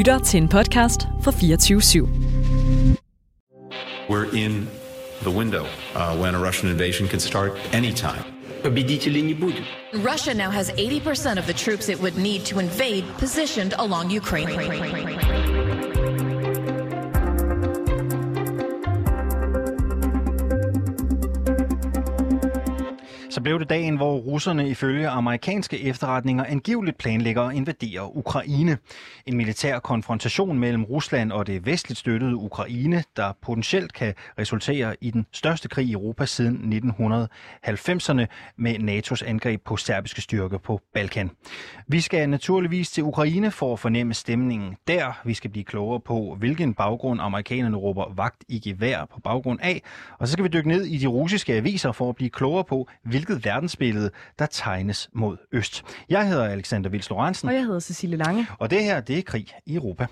lytter til en podcast fra 24 /7. We're in the window uh, when a Russian invasion can start anytime. Победителей не будет. Russia now has 80% of the troops it would need to invade positioned along Ukraine. Blev det dagen, hvor russerne ifølge amerikanske efterretninger angiveligt planlægger at invadere Ukraine. En militær konfrontation mellem Rusland og det vestligt støttede Ukraine, der potentielt kan resultere i den største krig i Europa siden 1990'erne med NATO's angreb på serbiske styrker på Balkan. Vi skal naturligvis til Ukraine for at fornemme stemningen der. Vi skal blive klogere på, hvilken baggrund amerikanerne råber vagt i gevær på baggrund af. Og så skal vi dykke ned i de russiske aviser for at blive klogere på, hvilket verdensbillede, der tegnes mod øst. Jeg hedder Alexander Vils Lorentzen, Og jeg hedder Cecilie Lange. og det her, det er krig i Europa.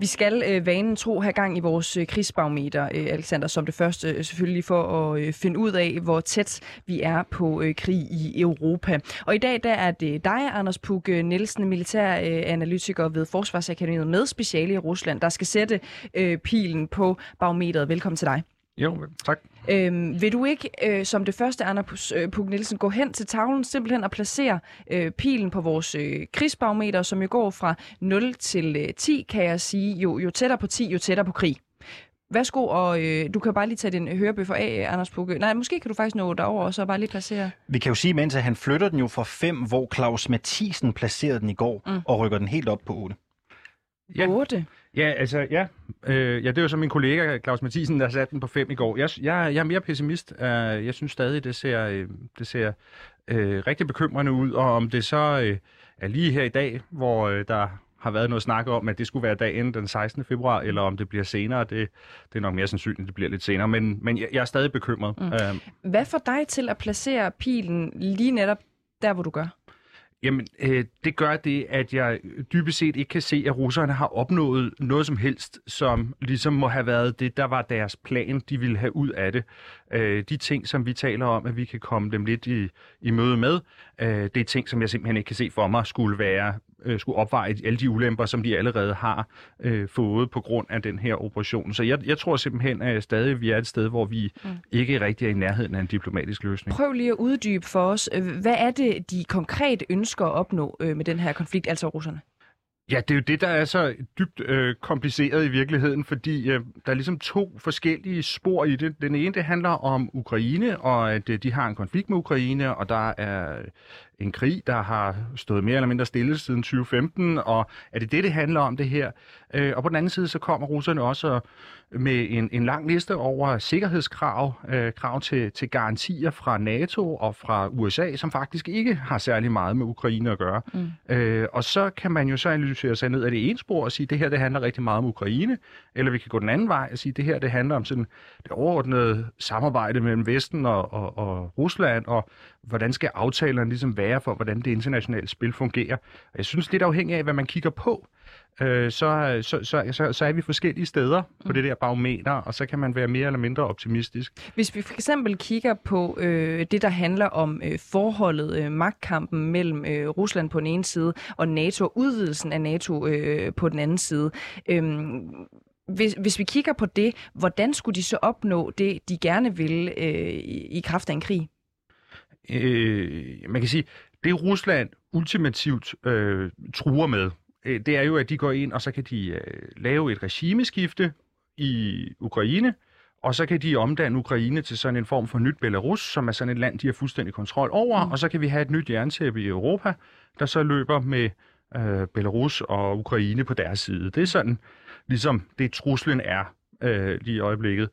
Vi skal øh, vanen tro have gang i vores øh, krigsbarometer, øh, Alexander, som det første øh, selvfølgelig for at øh, finde ud af, hvor tæt vi er på øh, krig i Europa. Og i dag der er det dig, Anders Puk Nielsen, militæranalytiker ved Forsvarsakademiet med speciale i Rusland, der skal sætte øh, pilen på barometeret. Velkommen til dig. Jo, tak. Øhm, vil du ikke, øh, som det første, Anders øh, Puk Nielsen, gå hen til tavlen simpelthen og placere øh, pilen på vores øh, krigsbarometer, som jo går fra 0 til øh, 10, kan jeg sige. Jo, jo tættere på 10, jo tættere på krig. Værsgo, og øh, du kan bare lige tage din hørebøffer af, Anders Pukke. Nej, måske kan du faktisk nå derover og så bare lige placere... Vi kan jo sige, mens at han flytter den jo fra 5, hvor Claus Mathisen placerede den i går, mm. og rykker den helt op på 8. Ja. 8. Ja, altså, ja. Øh, ja, det er jo så min kollega, Claus Mathisen, der satte den på 5 i går. Jeg, jeg, jeg er mere pessimist. Uh, jeg synes stadig, det ser, øh, det ser øh, rigtig bekymrende ud, og om det så øh, er lige her i dag, hvor øh, der har været noget snak om, at det skulle være dagen den 16. februar, eller om det bliver senere, det, det er nok mere sandsynligt, at det bliver lidt senere, men, men jeg, jeg er stadig bekymret. Mm. Uh, Hvad får dig til at placere pilen lige netop der, hvor du gør? Jamen, øh, det gør det, at jeg dybest set ikke kan se, at russerne har opnået noget som helst, som ligesom må have været det, der var deres plan, de ville have ud af det. Øh, de ting, som vi taler om, at vi kan komme dem lidt i, i møde med, øh, det er ting, som jeg simpelthen ikke kan se for mig skulle være øh, skulle opveje alle de ulemper, som de allerede har øh, fået på grund af den her operation. Så jeg, jeg tror simpelthen, at stadig vi er et sted, hvor vi mm. ikke rigtig er i nærheden af en diplomatisk løsning. Prøv lige at uddybe for os, hvad er det, de konkret ønsker at opnå øh, med den her konflikt, altså russerne? Ja, det er jo det, der er så dybt øh, kompliceret i virkeligheden, fordi øh, der er ligesom to forskellige spor i det. Den ene, det handler om Ukraine, og at øh, de har en konflikt med Ukraine, og der er en krig, der har stået mere eller mindre stille siden 2015, og er det det, det handler om det her? Øh, og på den anden side, så kommer russerne også med en, en lang liste over sikkerhedskrav, øh, krav til, til garantier fra NATO og fra USA, som faktisk ikke har særlig meget med Ukraine at gøre. Mm. Øh, og så kan man jo så analysere sig ned af det ene spor og sige, at det her det handler rigtig meget om Ukraine, eller vi kan gå den anden vej og sige, at det her det handler om sådan det overordnede samarbejde mellem Vesten og, og, og Rusland, og hvordan skal aftalerne ligesom være for, hvordan det internationale spil fungerer. Og jeg synes lidt afhængig af, hvad man kigger på, øh, så, så, så, så, så er vi forskellige steder på det der barometer, og så kan man være mere eller mindre optimistisk. Hvis vi for eksempel kigger på øh, det, der handler om øh, forholdet, øh, magtkampen mellem øh, Rusland på den ene side og NATO, udvidelsen af NATO øh, på den anden side. Øh, hvis, hvis vi kigger på det, hvordan skulle de så opnå det, de gerne vil øh, i, i kraft af en krig? Øh, man kan sige, det Rusland ultimativt øh, truer med, øh, det er jo, at de går ind, og så kan de øh, lave et regimeskifte i Ukraine, og så kan de omdanne Ukraine til sådan en form for nyt Belarus, som er sådan et land, de har fuldstændig kontrol over, mm. og så kan vi have et nyt jerntæppe i Europa, der så løber med øh, Belarus og Ukraine på deres side. Det er sådan, ligesom det truslen er øh, lige i øjeblikket.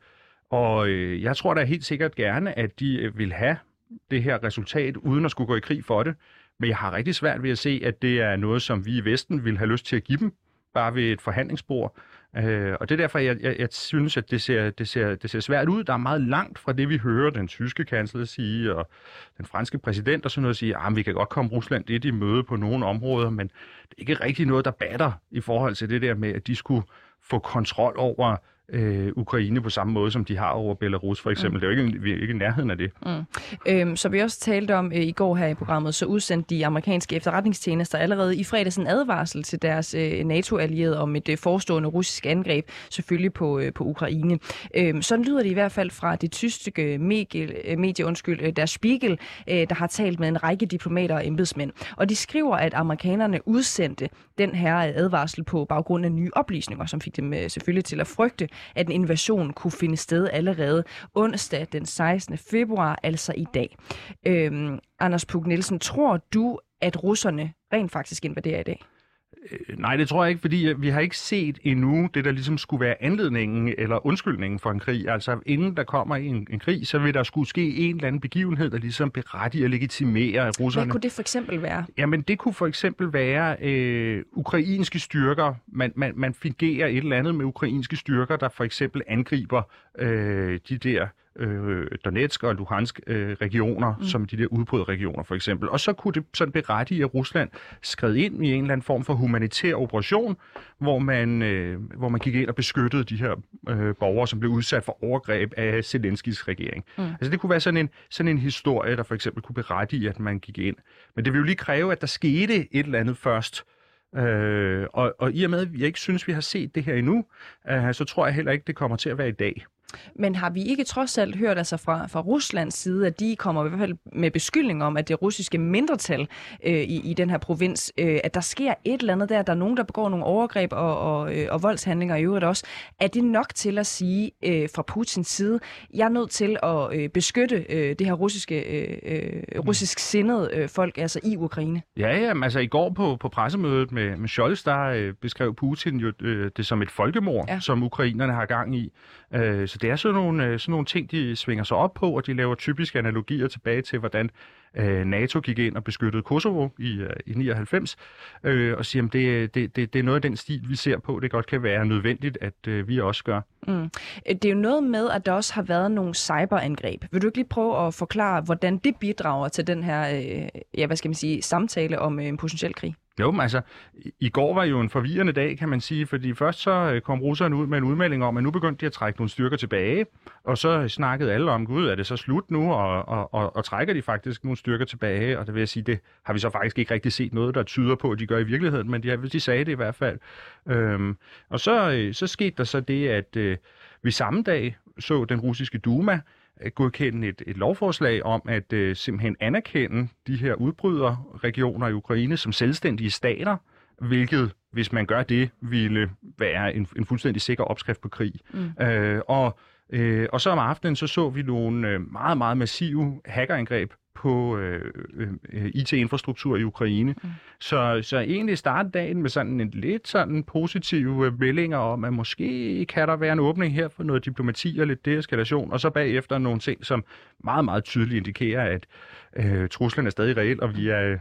Og øh, jeg tror da helt sikkert gerne, at de øh, vil have det her resultat, uden at skulle gå i krig for det. Men jeg har rigtig svært ved at se, at det er noget, som vi i Vesten vil have lyst til at give dem, bare ved et forhandlingsbord. Øh, og det er derfor, jeg, jeg, jeg synes, at det ser, det, ser, det ser svært ud. Der er meget langt fra det, vi hører den tyske kansler sige, og den franske præsident og sådan noget sige, ah, at vi kan godt komme Rusland lidt i møde på nogle områder, men det er ikke rigtig noget, der batter i forhold til det der med, at de skulle få kontrol over øh, Ukraine på samme måde, som de har over Belarus for eksempel. Mm. Det er jo ikke, vi er ikke i nærheden af det. Mm. Øhm, så vi også talte om øh, i går her i programmet, så udsendte de amerikanske efterretningstjenester allerede i fredags en advarsel til deres øh, NATO-allierede om et øh, forestående russisk angreb, selvfølgelig på, øh, på Ukraine. Øhm, sådan lyder det i hvert fald fra det tyske medie, øh, medie undskyld, øh, Der Spiegel, øh, der har talt med en række diplomater og embedsmænd. Og de skriver, at amerikanerne udsendte den her advarsel på baggrund af nye oplysninger, som fik dem øh, selvfølgelig til at frygte, at en invasion kunne finde sted allerede onsdag den 16. februar, altså i dag. Øhm, Anders Pug Nielsen, tror du, at russerne rent faktisk invaderer i dag? Øh, nej, det tror jeg ikke, fordi øh, vi har ikke set endnu det, der ligesom skulle være anledningen eller undskyldningen for en krig. Altså inden der kommer en, en krig, så vil der skulle ske en eller anden begivenhed, der ligesom berettiger og legitimerer russerne. Hvad kunne det for eksempel være? Jamen det kunne for eksempel være øh, ukrainske styrker. Man, man, man fingerer et eller andet med ukrainske styrker, der for eksempel angriber øh, de der øh, Donetsk og Luhansk øh, regioner, mm. som de der udbrudregioner for eksempel. Og så kunne det sådan berettige, at Rusland skred ind i en eller anden form for humanitær operation, hvor man, øh, hvor man gik ind og beskyttede de her øh, borgere, som blev udsat for overgreb af Zelenskis regering. Mm. Altså det kunne være sådan en, sådan en historie, der for eksempel kunne berettige, at man gik ind. Men det vil jo lige kræve, at der skete et eller andet først, Øh, og, og i og med, at jeg ikke synes, vi har set det her endnu, øh, så tror jeg heller ikke, det kommer til at være i dag. Men har vi ikke trods alt hørt altså fra, fra Ruslands side, at de kommer i hvert fald med beskyldning om, at det russiske mindretal øh, i, i den her provins, øh, at der sker et eller andet der, der er nogen, der begår nogle overgreb og, og, øh, og voldshandlinger i øvrigt også. Er det nok til at sige øh, fra Putins side, jeg er nødt til at øh, beskytte øh, det her russiske, øh, øh russisk sindede øh, folk, altså i Ukraine? Ja, ja, altså i går på, på pressemødet med, med Scholz, der øh, beskrev Putin jo øh, det som et folkemord, ja. som ukrainerne har gang i. Øh, så det er sådan nogle, øh, sådan nogle ting, de svinger sig op på, og de laver typiske analogier tilbage til, hvordan øh, NATO gik ind og beskyttede Kosovo i, øh, i 99, øh, og siger, at det, det, det, det er noget af den stil, vi ser på, det godt kan være nødvendigt, at øh, vi også gør. Mm. Det er jo noget med, at der også har været nogle cyberangreb. Vil du ikke lige prøve at forklare, hvordan det bidrager til den her øh, ja, hvad skal man sige, samtale om øh, en potentiel krig? Jo, men altså, i går var jo en forvirrende dag, kan man sige, fordi først så øh, kom russerne ud med en udmelding om, at nu begyndte de at trække nogle styrker tilbage, og så snakkede alle om, gud, er det så slut nu, og, og, og, og trækker de faktisk nogle styrker tilbage, og det vil jeg sige, det har vi så faktisk ikke rigtig set noget, der tyder på, at de gør i virkeligheden, men de, de sagde det i hvert fald. Øhm, og så, øh, så skete der så det, at øh, vi samme dag så den russiske Duma, godkende et, et lovforslag om at øh, simpelthen anerkende de her udbryderregioner i Ukraine som selvstændige stater, hvilket, hvis man gør det, ville være en, en fuldstændig sikker opskrift på krig. Mm. Øh, og, øh, og så om aftenen, så så vi nogle øh, meget, meget massive hackerangreb på øh, øh, IT-infrastruktur i Ukraine. Mm. Så, så egentlig starte dagen med sådan en lidt sådan positive øh, meldinger om, at måske kan der være en åbning her for noget diplomati og lidt deeskalation, og så bagefter nogle ting, som meget, meget tydeligt indikerer, at øh, truslen er stadig reel, og vi er,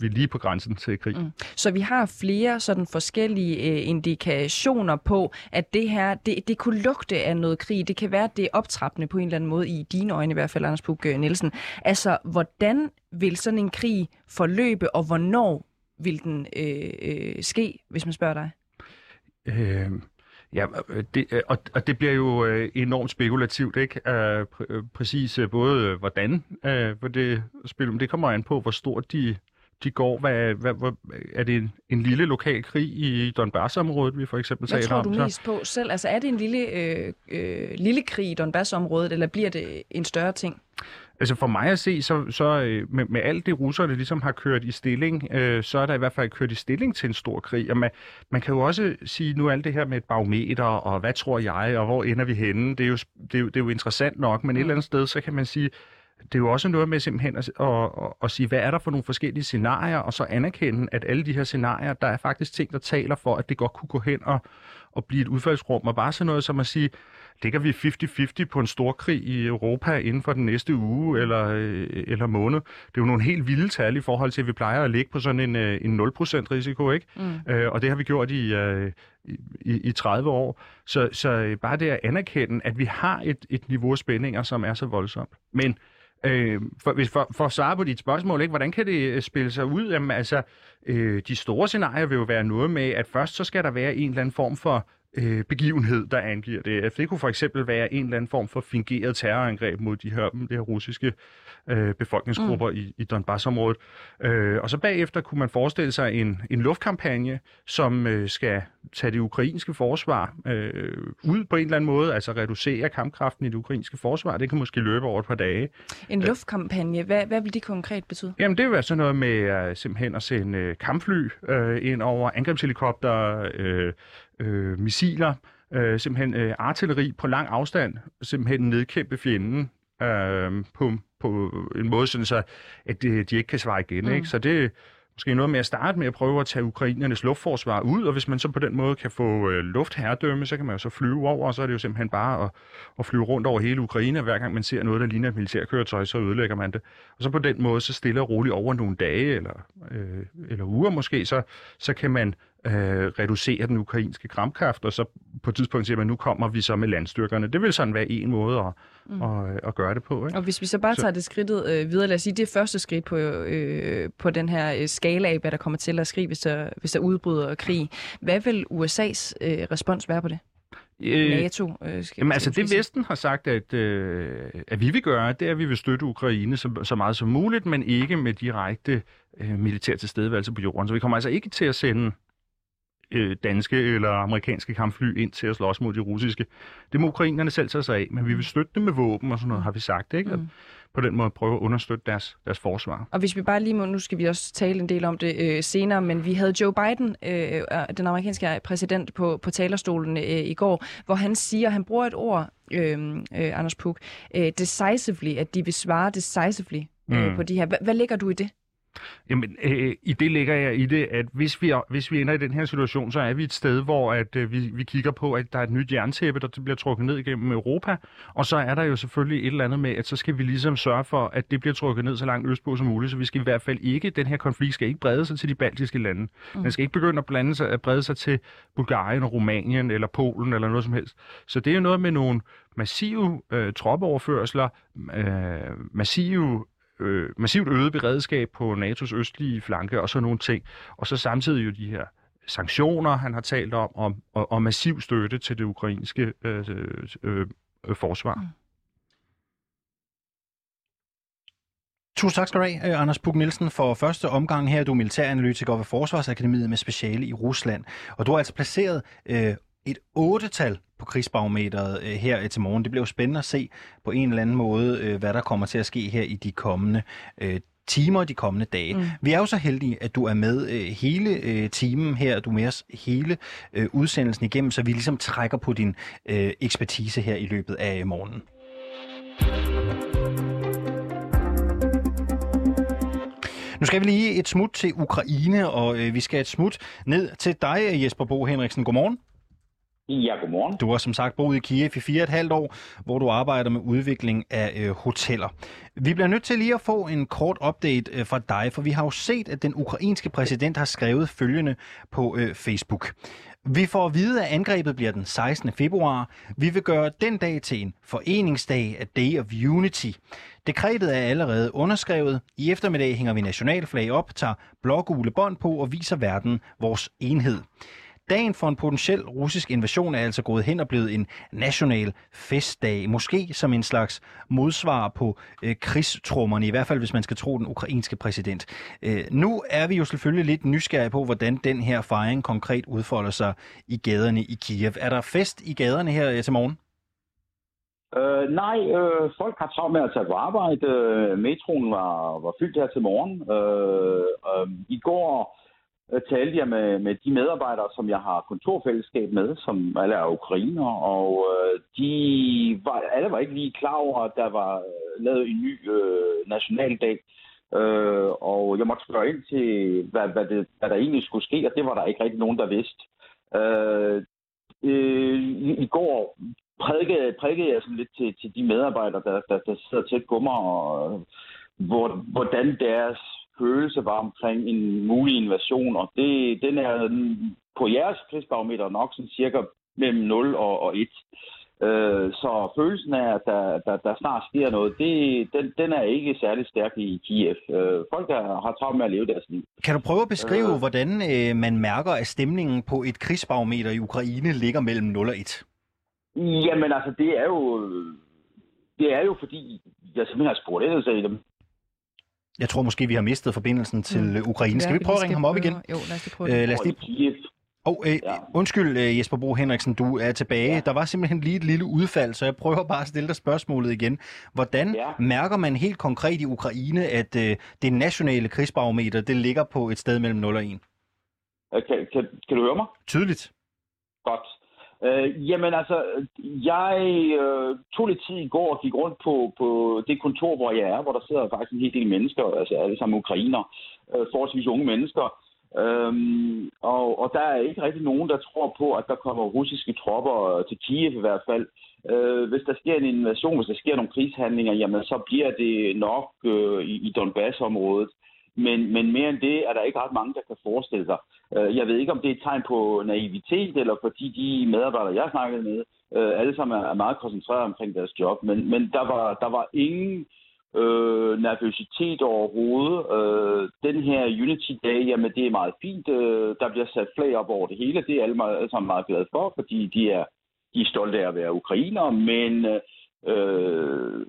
vi er lige på grænsen til krig. Mm. Så vi har flere sådan forskellige øh, indikationer på, at det her, det, det kunne lugte af noget krig. Det kan være, at det er optrappende på en eller anden måde, i dine øjne i hvert fald, Anders Puk øh, Nielsen. Altså, hvordan vil sådan en krig forløbe, og hvornår vil den øh, øh, ske, hvis man spørger dig? Øh... Ja, det, og, og det bliver jo enormt spekulativt, ikke? Pr- præcis både hvordan for det spil, det kommer an på, hvor stort de de går? Hvad, hvad, hvad, er det en, en lille lokal krig i Donbass-området, vi for eksempel taler om? Hvad tror du mest på selv? Altså er det en lille, øh, øh, lille krig i Donbass-området, eller bliver det en større ting? Altså for mig at se, så, så øh, med, med alt det russerne ligesom har kørt i stilling, øh, så er der i hvert fald kørt i stilling til en stor krig. Og man, man kan jo også sige nu alt det her med et barometer, og hvad tror jeg, og hvor ender vi henne? Det er jo, det er jo, det er jo interessant nok, men mm. et eller andet sted, så kan man sige, det er jo også noget med simpelthen at, at, at, at sige, hvad er der for nogle forskellige scenarier, og så anerkende, at alle de her scenarier, der er faktisk ting, der taler for, at det godt kunne gå hen og, og blive et udfaldsrum, og bare sådan noget som at sige, ligger vi 50-50 på en stor krig i Europa inden for den næste uge eller, øh, eller måned. Det er jo nogle helt vilde tal i forhold til, at vi plejer at ligge på sådan en, øh, en 0% risiko, ikke? Mm. Øh, og det har vi gjort i, øh, i, i 30 år. Så, så bare det at anerkende, at vi har et, et niveau af spændinger, som er så voldsomt. Men Øh, for, hvis, for, for at svare på dit spørgsmål, ikke, hvordan kan det spille sig ud? Jamen, altså, øh, de store scenarier vil jo være noget med, at først så skal der være en eller anden form for øh, begivenhed, der angiver det. Det kunne for eksempel være en eller anden form for fingeret terrorangreb mod de her, de her russiske øh, befolkningsgrupper mm. i, i Donbass-området. Øh, og så bagefter kunne man forestille sig en, en luftkampagne, som øh, skal tage det ukrainske forsvar øh, ud på en eller anden måde, altså reducere kampkraften i det ukrainske forsvar. Det kan måske løbe over et par dage. En luftkampagne, hvad, hvad vil det konkret betyde? Jamen det vil være sådan noget med uh, simpelthen at sende uh, kampfly uh, ind over angrebshelikopter, uh, uh, missiler, uh, simpelthen uh, artilleri på lang afstand, simpelthen nedkæmpe fjenden uh, på, på en måde, sådan så at de, de ikke kan svare igen. Mm. Ikke? Så det måske noget med at starte med at prøve at tage ukrainernes luftforsvar ud, og hvis man så på den måde kan få øh, luftherredømme, så kan man jo så flyve over, og så er det jo simpelthen bare at, at flyve rundt over hele Ukraine, hver gang man ser noget, der ligner et militærkøretøj, så ødelægger man det. Og så på den måde, så stille og roligt over nogle dage, eller, øh, eller uger måske, så, så kan man øh, reducere den ukrainske kampkraft, og så på et tidspunkt siger man, nu kommer vi så med landstyrkerne. Det vil sådan være en måde at, mm. at, at gøre det på. Ikke? Og hvis vi så bare tager så... det skridtet øh, videre, lad os sige, det er første skridt på, øh, på den her øh, skala af, hvad der kommer til at ske, hvis der, hvis der udbryder krig. Hvad vil USA's øh, respons være på det? Øh, NATO? Øh, skal jamen altså det Vesten har sagt, at, øh, at vi vil gøre, det er, at vi vil støtte Ukraine så, så meget som muligt, men ikke med direkte øh, militær tilstedeværelse på jorden. Så vi kommer altså ikke til at sende øh, danske eller amerikanske kampfly ind til at slås mod de russiske. Det må ukrainerne selv tage sig af, men vi vil støtte dem med våben og sådan noget, har vi sagt. Ikke? Mm. på den måde prøve at understøtte deres, deres forsvar. Og hvis vi bare lige må, nu skal vi også tale en del om det øh, senere, men vi havde Joe Biden, øh, den amerikanske præsident, på, på talerstolen øh, i går, hvor han siger, han bruger et ord, øh, øh, Anders Puk, øh, decisively, at de vil svare decisively øh, mm. på de her. H- hvad ligger du i det? Jamen, øh, i det ligger jeg i det, at hvis vi, hvis vi ender i den her situation, så er vi et sted, hvor at, øh, vi, vi kigger på, at der er et nyt jerntæppe, der bliver trukket ned igennem Europa, og så er der jo selvfølgelig et eller andet med, at så skal vi ligesom sørge for, at det bliver trukket ned så langt østpå som muligt, så vi skal i hvert fald ikke, den her konflikt skal ikke brede sig til de baltiske lande. Mm. Den skal ikke begynde at blande sig, at brede sig til Bulgarien og Rumænien eller Polen eller noget som helst. Så det er jo noget med nogle massive øh, troppeoverførsler, øh, massive øh, massivt øget beredskab på NATO's østlige flanke og sådan nogle ting. Og så samtidig jo de her sanktioner, han har talt om, og, og, og massiv støtte til det ukrainske øh, øh, øh, forsvar. Mm. Tusind tak skal du have, øh, Anders Puk Nielsen, for første omgang her. Du er militæranalytiker ved Forsvarsakademiet med speciale i Rusland. Og du har altså placeret øh, et otte-tal på krigsbarometeret øh, her til morgen. Det bliver jo spændende at se på en eller anden måde, øh, hvad der kommer til at ske her i de kommende øh, timer de kommende dage. Mm. Vi er jo så heldige, at du er med øh, hele øh, timen her, du er med os hele øh, udsendelsen igennem, så vi ligesom trækker på din øh, ekspertise her i løbet af morgenen. Nu skal vi lige et smut til Ukraine, og øh, vi skal et smut ned til dig, Jesper Bo Henriksen. Godmorgen. Ja, godmorgen. Du har som sagt boet i Kiev i fire et halvt år, hvor du arbejder med udvikling af øh, hoteller. Vi bliver nødt til lige at få en kort update øh, fra dig, for vi har jo set, at den ukrainske præsident har skrevet følgende på øh, Facebook. Vi får at vide, at angrebet bliver den 16. februar. Vi vil gøre den dag til en foreningsdag af Day of Unity. Dekretet er allerede underskrevet. I eftermiddag hænger vi nationalflag op, tager blågule bånd på og viser verden vores enhed. Dagen for en potentiel russisk invasion er altså gået hen og blevet en national festdag. Måske som en slags modsvar på øh, krigstrummerne, i hvert fald hvis man skal tro den ukrainske præsident. Øh, nu er vi jo selvfølgelig lidt nysgerrige på, hvordan den her fejring konkret udfolder sig i gaderne i Kiev. Er der fest i gaderne her øh, til morgen? Øh, nej, øh, folk har travlt med at tage på arbejde. Øh, metroen var, var fyldt her til morgen. Øh, øh, I går Øh, talte jeg med, med de medarbejdere, som jeg har kontorfællesskab med, som alle er ukrainer, og øh, de var, alle var ikke lige klar over, at der var øh, lavet en ny øh, nationaldag. Øh, og jeg måtte spørge ind til, hvad, hvad, det, hvad der egentlig skulle ske, og det var der ikke rigtig nogen, der vidste. Øh, øh, i, I går prædikede, prædikede jeg sådan lidt til, til de medarbejdere, der, der, der sidder tæt på mig, og øh, hvor, hvordan deres følelse var omkring en mulig invasion, og det, den er på jeres krigsbarometer nok sådan cirka mellem 0 og, og 1. Øh, så følelsen af, at der, der, der snart sker noget, det, den, den er ikke særlig stærk i Kiev. Øh, folk er, har travlt med at leve deres liv. Kan du prøve at beskrive, Øh. hvordan øh, man mærker, at stemningen på et krigsbarometer i Ukraine ligger mellem 0 og 1? Jamen altså, det er jo... Det er jo fordi, jeg simpelthen har spurgt ind til dem. Jeg tror måske, vi har mistet forbindelsen til mm. Ukraine. Skal vi prøve at ringe ham op igen? Jo, lad os lige prøve Øh, lad os lige... Oh, øh, Ja. Undskyld, øh, Jesper Bo Henriksen, du er tilbage. Ja. Der var simpelthen lige et lille udfald, så jeg prøver bare at stille dig spørgsmålet igen. Hvordan ja. Mærker man helt konkret i Ukraine, at øh, det nationale krigsbarometer det ligger på et sted mellem 0 og 1? Øh, Kan, kan, kan du høre mig? Tydeligt. Godt. Øh, jamen altså, jeg øh, tog lidt tid i går og gik rundt på, på det kontor, hvor jeg er, hvor der sidder faktisk en hel del mennesker, altså alle sammen ukrainer, øh, forholdsvis unge mennesker. Øhm, og, og der er ikke rigtig nogen, der tror på, at der kommer russiske tropper til Kiev i hvert fald. Øh, hvis der sker en invasion, hvis der sker nogle krigshandlinger, jamen så bliver det nok øh, i, i Donbass-området. Men, men mere end det er der ikke ret mange, der kan forestille sig. Øh, jeg ved ikke, om det er et tegn på naivitet, eller fordi de medarbejdere, jeg snakkede med, øh, alle sammen er meget koncentreret omkring deres job. Men, men der, var, der var ingen øh, nervøsitet overhovedet. Øh, den her Unity Day, jamen det er meget fint. Øh, der bliver sat flag op over det hele. Det er alle, meget, alle sammen meget glade for, fordi de er, de er stolte af at være ukrainere. Men øh, Øh,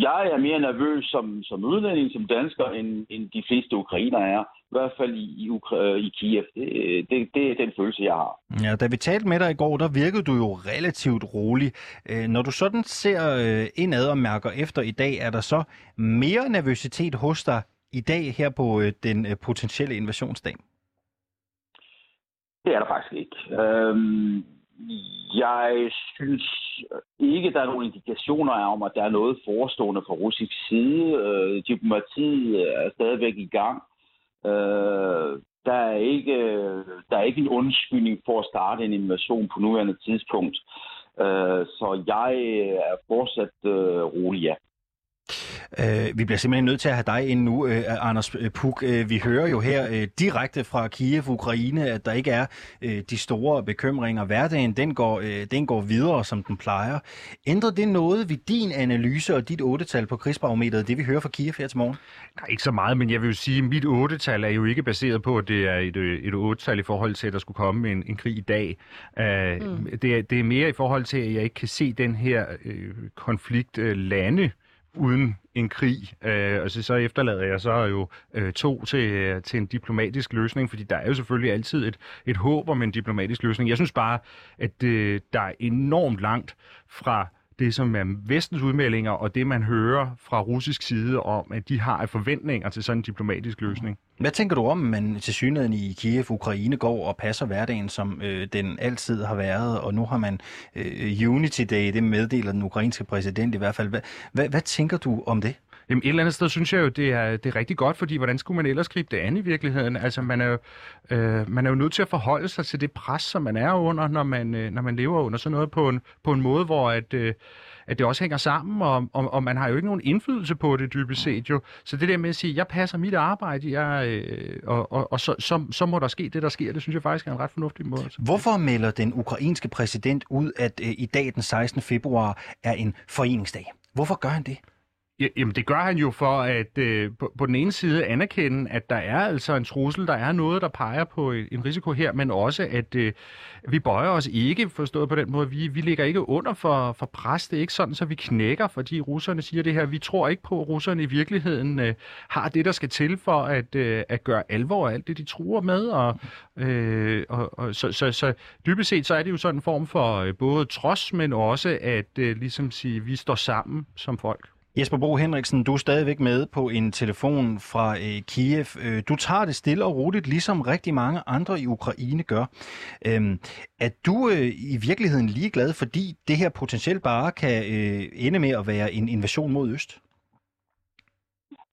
jeg er mere nervøs som, som udlænding, som dansker, end, end de fleste ukrainere er. I hvert fald i, i, Ukra- i Kiev. Det, det, det er den følelse, jeg har. Ja, da vi talte med dig i går, der virkede du jo relativt rolig. Øh, når du sådan ser øh, indad og mærker efter i dag, er der så mere nervøsitet hos dig i dag her på øh, den øh, potentielle invasionsdag? Det er der faktisk ikke. Øhm, jeg synes ikke, der er nogen indikationer om, at der er noget forestående fra russisk side. Øh, diplomatiet er stadigvæk i gang. Øh, der, er ikke, der er ikke en undskyldning for at starte en invasion på nuværende tidspunkt. Øh, så jeg er fortsat øh, rolig, ja. Øh, vi bliver simpelthen nødt til at have dig ind nu, øh, Anders Puk. Øh, vi hører jo her øh, direkte fra Kiev, Ukraine, at der ikke er øh, de store bekymringer. Hverdagen, den går, øh, den går videre, som den plejer. Ændrer det noget ved din analyse og dit otte-tal på krigsbarometeret, det vi hører fra Kiev her til morgen? Nej, ikke så meget, men jeg vil jo sige, at mit otte-tal er jo ikke baseret på, at det er et, øh, et otte-tal i forhold til, at der skulle komme en, en krig i dag. Uh, mm. det, er, det er mere i forhold til, at jeg ikke kan se den her øh, konflikt øh, lande uden en krig. Øh, og så, så efterlader jeg så jo øh, to til, til en diplomatisk løsning, fordi der er jo selvfølgelig altid et, et håb om en diplomatisk løsning. Jeg synes bare, at øh, der er enormt langt fra det, som er vestens udmeldinger, og det, man hører fra russisk side om, at de har forventninger til sådan en diplomatisk løsning. Hvad tænker du om, at man til synligheden i Kiev, Ukraine går og passer hverdagen, som øh, den altid har været, og nu har man øh, Unity Day, det meddeler den ukrainske præsident i hvert fald. Hvad, hvad, hvad tænker du om det? Jamen et eller andet sted synes jeg jo, det er, det er rigtig godt, fordi hvordan skulle man ellers gribe det an i virkeligheden? Altså man er, jo, øh, man er jo nødt til at forholde sig til det pres, som man er under, når man, øh, når man lever under sådan noget på en, på en måde, hvor at, øh, at det også hænger sammen, og, og, og man har jo ikke nogen indflydelse på det dybest set jo. Så det der med at sige, jeg passer mit arbejde, jeg, øh, og, og, og så, så, så må der ske det, der sker, det synes jeg faktisk er en ret fornuftig måde. Altså. Hvorfor melder den ukrainske præsident ud, at øh, i dag den 16. februar er en foreningsdag? Hvorfor gør han det? Ja, Jamen det gør han jo for at øh, på, på den ene side anerkende, at der er altså en trussel, der er noget, der peger på en risiko her, men også at øh, vi bøjer os ikke, forstået på den måde, vi, vi ligger ikke under for, for pres. Det er ikke sådan, så vi knækker, fordi russerne siger det her. Vi tror ikke på, at russerne i virkeligheden øh, har det, der skal til for at, øh, at gøre alvor af alt det, de truer med. Og, øh, og, og så, så, så dybest set, så er det jo sådan en form for øh, både trods, men også at øh, ligesom sige, vi står sammen som folk. Jesper Bro Henriksen, du er stadigvæk med på en telefon fra øh, Kiev. Øh, du tager det stille og roligt, ligesom rigtig mange andre i Ukraine gør. Øhm, er du øh, i virkeligheden ligeglad, fordi det her potentielt bare kan øh, ende med at være en invasion mod øst?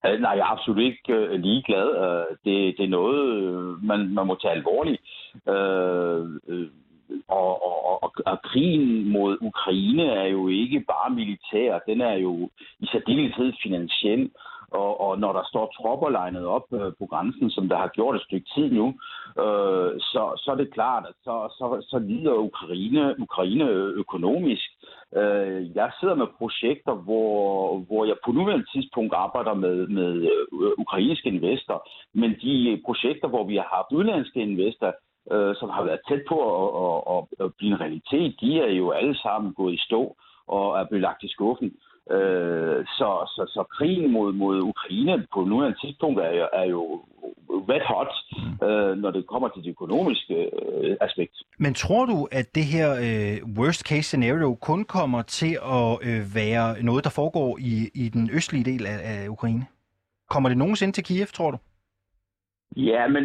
Øh, nej, jeg er absolut ikke øh, ligeglad. Øh, det, det er noget, øh, man, man må tage alvorligt. Øh, øh, og, og, og, og krigen mod Ukraine er jo ikke bare militær, den er jo i særdeleshed finansiel. Og, og når der står tropper legnet op øh, på grænsen, som der har gjort et stykke tid nu, øh, så, så er det klart, at så, så, så lider Ukraine, Ukraine økonomisk. Øh, jeg sidder med projekter, hvor, hvor jeg på nuværende tidspunkt arbejder med, med øh, ukrainske investorer, men de projekter, hvor vi har haft udenlandske investorer, øh, som har været tæt på at, at, at blive en realitet, de er jo alle sammen gået i stå og er blevet lagt i skuffen. Øh, så, så, så krigen mod, mod Ukraine på nuværende tidspunkt er, er jo red hot, øh, når det kommer til det økonomiske øh, aspekt. Men tror du, at det her øh, worst case scenario kun kommer til at øh, være noget, der foregår i, i den østlige del af, af Ukraine? Kommer det nogensinde til Kiev, tror du? Ja, men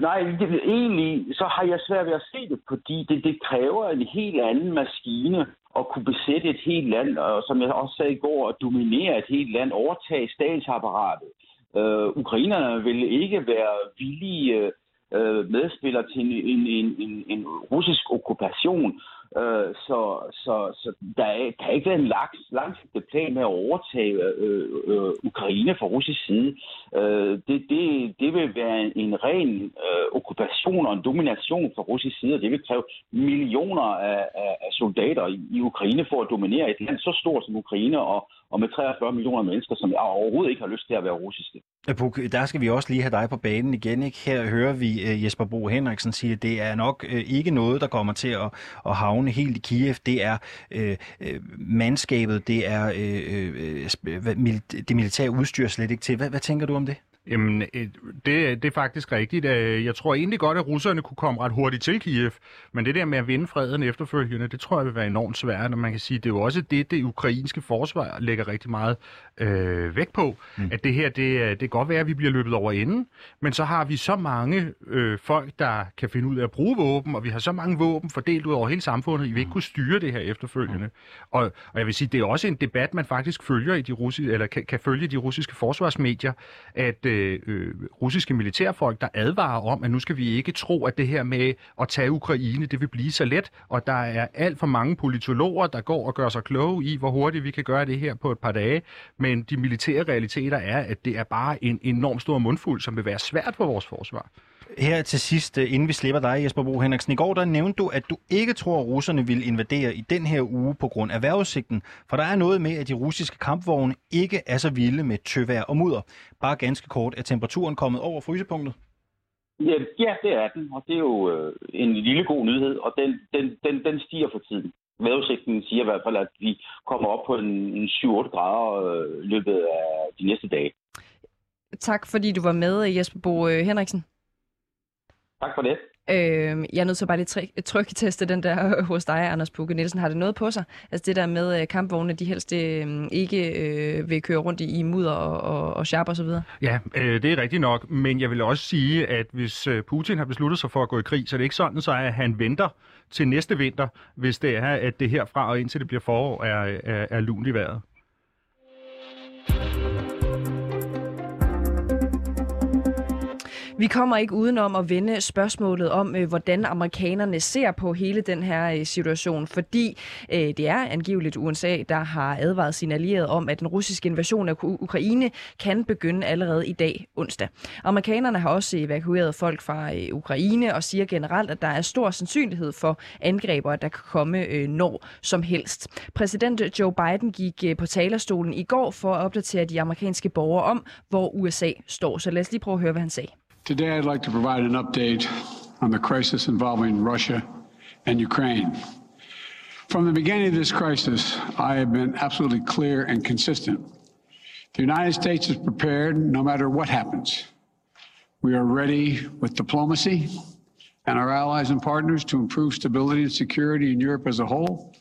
nej, det, egentlig så har jeg svært ved at se det, fordi det, det kræver en helt anden maskine at kunne besætte et helt land, og som jeg også sagde i går, at dominere et helt land, overtage statsapparatet. Øh, ukrainerne vil ikke være villige øh, medspillere til en, en, en, en, en russisk okkupation. Øh, så, så, så der er, kan ikke være en langs, langsigtet plan med at overtage øh, øh, Ukraine fra russisk side. Øh, det, det, det vil være en, en ren øh, okkupation og en domination fra russisk side, og det vil kræve millioner af, af, af soldater i, i Ukraine for at dominere et land så stort som Ukraine, og, og med 43 millioner mennesker, som overhovedet ikke har lyst til at være russiske. Puk, der skal vi også lige have dig på banen igen. Ikke? Her hører vi øh, Jesper Bo Henriksen sige, at det er nok øh, ikke noget, der kommer til at, at havne helt i Kiev. Det er øh, øh mandskabet, det er øh, det militære udstyr slet ikke til. Hvad, hvad tænker du om det? Jamen, det, det er faktisk rigtigt. Jeg tror egentlig godt, at russerne kunne komme ret hurtigt til Kiev, men det der med at vinde freden efterfølgende, det tror jeg vil være enormt svært, og man kan sige, det er jo også det, det ukrainske forsvar lægger rigtig meget øh, vægt på, mm. at det her, det, det kan godt være, at vi bliver løbet over enden, men så har vi så mange øh, folk, der kan finde ud af at bruge våben, og vi har så mange våben fordelt ud over hele samfundet, I vil ikke kunne styre det her efterfølgende. Mm. Og, og jeg vil sige, det er også en debat, man faktisk følger i de russiske, eller kan, kan følge de russiske forsvarsmedier, at øh, Øh, øh, russiske militærfolk, der advarer om, at nu skal vi ikke tro, at det her med at tage Ukraine, det vil blive så let, og der er alt for mange politologer, der går og gør sig kloge i, hvor hurtigt vi kan gøre det her på et par dage, men de militære realiteter er, at det er bare en enorm stor mundfuld, som vil være svært for vores forsvar. Her til sidst, øh, inden vi slipper dig, Jesper Bo Henriksen. I går der nævnte du, at du ikke tror, at russerne vil invadere i den her uge på grund af vejrudsigten. For der er noget med, at de russiske kampvogne ikke er så vilde med tøvær og mudder. Bare ganske kort, er temperaturen kommet over frysepunktet? Ja, ja, det er den, og det er jo øh, en lille god nyhed, og den, den, den, den stiger for tiden. Vejrudsigten siger i hvert fald, at vi kommer op på en, en 7-8 grader øh, løbet af de næste dage. Tak fordi du var med, Jesper Bo øh, Henriksen. Tak for det. Øh, jeg er nødt til bare lige trykketeste den der hos dig, Anders Pukke Nielsen. Har det noget på sig? Altså det der med øh, kampvogne, de helst øh, ikke øh, vil køre rundt i, i mudder og, og, og sharp og så videre? Ja, øh, det er rigtigt nok. Men jeg vil også sige, at hvis øh, Putin har besluttet sig for at gå i krig, så er det ikke sådan, så at han venter til næste vinter, hvis det er, at det herfra og indtil det bliver forår, er, er, er lunt i vejret. Vi kommer ikke udenom at vende spørgsmålet om, øh, hvordan amerikanerne ser på hele den her øh, situation, fordi øh, det er angiveligt USA, der har advaret sine allierede om, at den russiske invasion af Ukraine kan begynde allerede i dag onsdag. Amerikanerne har også evakueret folk fra Ukraine og siger generelt, at der er stor sandsynlighed for angreber, der kan komme når som helst. Præsident Joe Biden gik på talerstolen i går for at opdatere de amerikanske borgere om, hvor USA står. Så lad os lige prøve at høre, hvad han sagde. Today, I'd like to provide an update on the crisis involving Russia and Ukraine. From the beginning of this crisis, I have been absolutely clear and consistent. The United States is prepared no matter what happens. We are ready with diplomacy and our allies and partners to improve stability and security in Europe as a whole.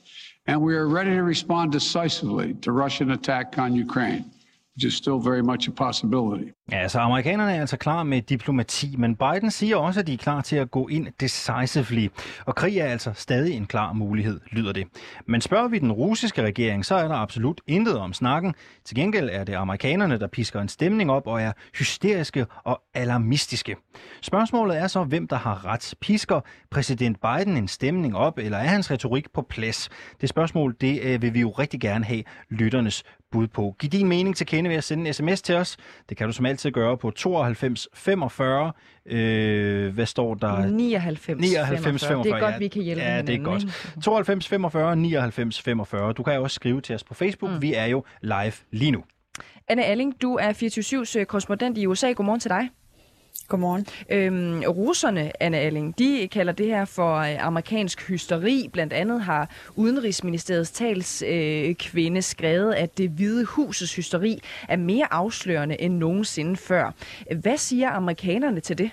And we are ready to respond decisively to Russian attack on Ukraine. Which is still very much a possibility. Ja, så amerikanerne er altså klar med diplomati, men Biden siger også, at de er klar til at gå ind decisively. Og krig er altså stadig en klar mulighed, lyder det. Men spørger vi den russiske regering, så er der absolut intet om snakken. Til gengæld er det amerikanerne, der pisker en stemning op og er hysteriske og alarmistiske. Spørgsmålet er så, hvem der har ret. Pisker præsident Biden en stemning op, eller er hans retorik på plads? Det spørgsmål, det øh, vil vi jo rigtig gerne have lytternes bud på. Giv din mening til kende ved at sende en sms til os. Det kan du som altid gøre på 92 45. Øh, hvad står der? 99, 99 45. Det er godt, ja. vi kan hjælpe Ja, det er godt. ikke? 92 45 99 45. Du kan også skrive til os på Facebook. Mm. Vi er jo live lige nu. Anne Alling, du er 24-7's korrespondent i USA. Godmorgen til dig. Godmorgen. Øhm, russerne, Anna Alling, de kalder det her for øh, amerikansk hysteri. Blandt andet har Udenrigsministeriets talskvinde øh, kvinde skrevet, at det hvide husets hysteri er mere afslørende end nogensinde før. Hvad siger amerikanerne til det?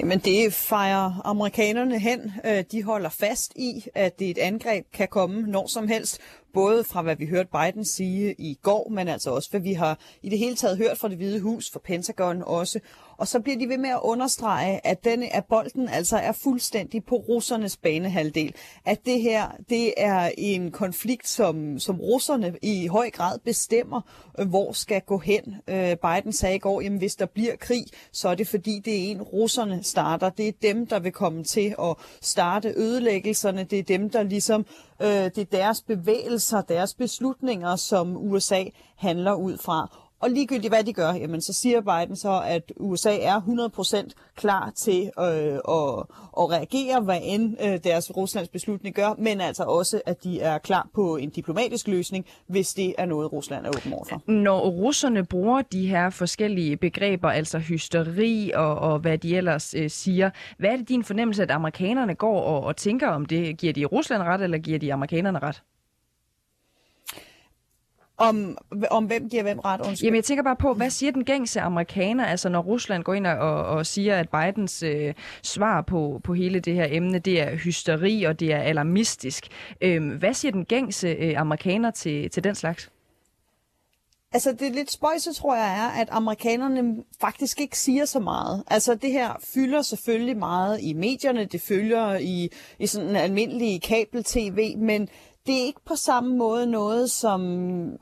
Jamen det fejrer amerikanerne hen. Øh, de holder fast i, at det et angreb kan komme når som helst. Både fra hvad vi hørte Biden sige i går, men altså også hvad vi har i det hele taget hørt fra det hvide hus, fra Pentagon også. Og så bliver de ved med at understrege, at, denne, at bolden altså er fuldstændig på russernes banehalvdel. At det her, det er en konflikt, som, som russerne i høj grad bestemmer, øh, hvor skal gå hen. Øh, Biden sagde i går, at hvis der bliver krig, så er det fordi, det er en russerne starter. Det er dem, der vil komme til at starte ødelæggelserne. Det er dem, der ligesom, øh, det er deres bevægelser, deres beslutninger, som USA handler ud fra. Og ligegyldigt hvad de gør, jamen, så siger Biden så, at USA er 100% klar til øh, at, at reagere, hvad end øh, deres Ruslands beslutning gør, men altså også, at de er klar på en diplomatisk løsning, hvis det er noget, Rusland er åben overfor. Når russerne bruger de her forskellige begreber, altså hysteri og, og hvad de ellers øh, siger, hvad er det din fornemmelse, at amerikanerne går og, og tænker om det? Giver de Rusland ret, eller giver de amerikanerne ret? Om, om hvem giver hvem ret? Undskyld. Jamen, jeg tænker bare på, hvad siger den gængse amerikaner, altså når Rusland går ind og, og siger, at Bidens øh, svar på, på hele det her emne, det er hysteri og det er alarmistisk. Øhm, hvad siger den gængse øh, amerikaner til, til den slags? Altså det lidt spøjse, tror jeg, er, at amerikanerne faktisk ikke siger så meget. Altså det her fylder selvfølgelig meget i medierne, det følger i, i sådan en almindelig kabel-tv, men det er ikke på samme måde noget, som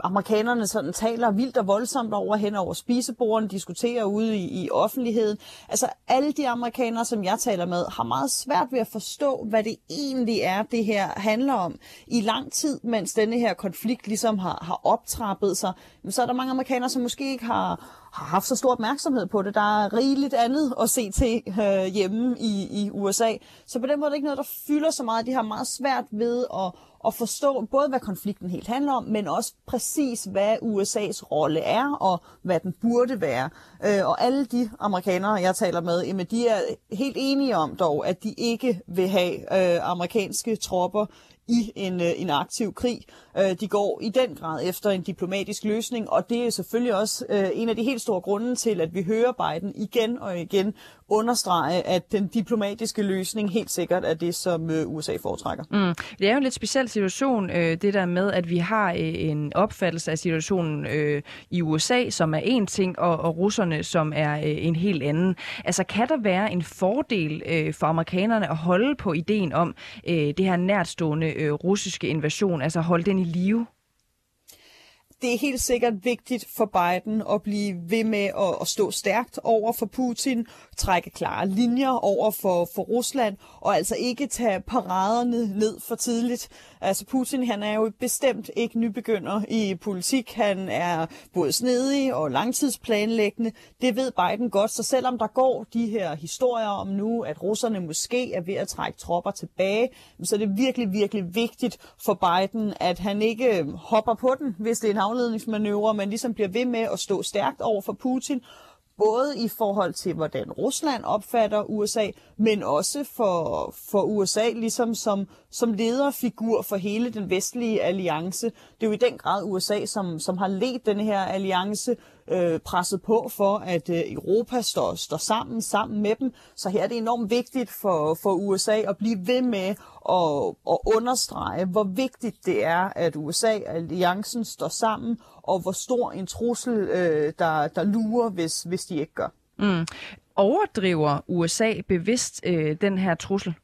amerikanerne sådan taler vildt og voldsomt over hen over spisebordene, diskuterer ude i, i offentligheden. Altså alle de amerikanere, som jeg taler med, har meget svært ved at forstå, hvad det egentlig er, det her handler om. I lang tid, mens denne her konflikt ligesom har, har optrappet sig, så er der mange amerikanere, som måske ikke har, har haft så stor opmærksomhed på det. Der er rigeligt andet at se til øh, hjemme i, i USA. Så på den måde er det ikke noget, der fylder så meget. De har meget svært ved at, at forstå både, hvad konflikten helt handler om, men også præcis, hvad USA's rolle er, og hvad den burde være. Øh, og alle de amerikanere, jeg taler med, jamen, de er helt enige om dog, at de ikke vil have øh, amerikanske tropper i en, øh, en aktiv krig. Øh, de går i den grad efter en diplomatisk løsning, og det er selvfølgelig også øh, en af de helt store grunde til, at vi hører Biden igen og igen understrege, at den diplomatiske løsning helt sikkert er det, som øh, USA foretrækker. Mm. Det er jo en lidt speciel situation, øh, det der med, at vi har øh, en opfattelse af situationen øh, i USA, som er en ting, og, og russerne, som er øh, en helt anden. Altså, kan der være en fordel øh, for amerikanerne at holde på ideen om øh, det her nærtstående øh, russiske invasion, altså holde den i live? Det er helt sikkert vigtigt for Biden at blive ved med at, at stå stærkt over for Putin, trække klare linjer over for, for Rusland, og altså ikke tage paraderne ned for tidligt. Altså Putin, han er jo bestemt ikke nybegynder i politik. Han er både snedig og langtidsplanlæggende. Det ved Biden godt, så selvom der går de her historier om nu, at russerne måske er ved at trække tropper tilbage, så er det virkelig, virkelig vigtigt for Biden, at han ikke øh, hopper på den, hvis det er en afledningsmanøvre, men ligesom bliver ved med at stå stærkt over for Putin, både i forhold til, hvordan Rusland opfatter USA, men også for, for USA ligesom som, som lederfigur for hele den vestlige alliance. Det er jo i den grad USA, som, som har ledt den her alliance, øh, presset på for, at øh, Europa står, står sammen, sammen med dem. Så her er det enormt vigtigt for, for USA at blive ved med at, at understrege, hvor vigtigt det er, at USA-alliancen står sammen, og hvor stor en trussel, øh, der, der lurer, hvis, hvis de ikke gør. Mm. Overdriver USA bevidst øh, den her trussel?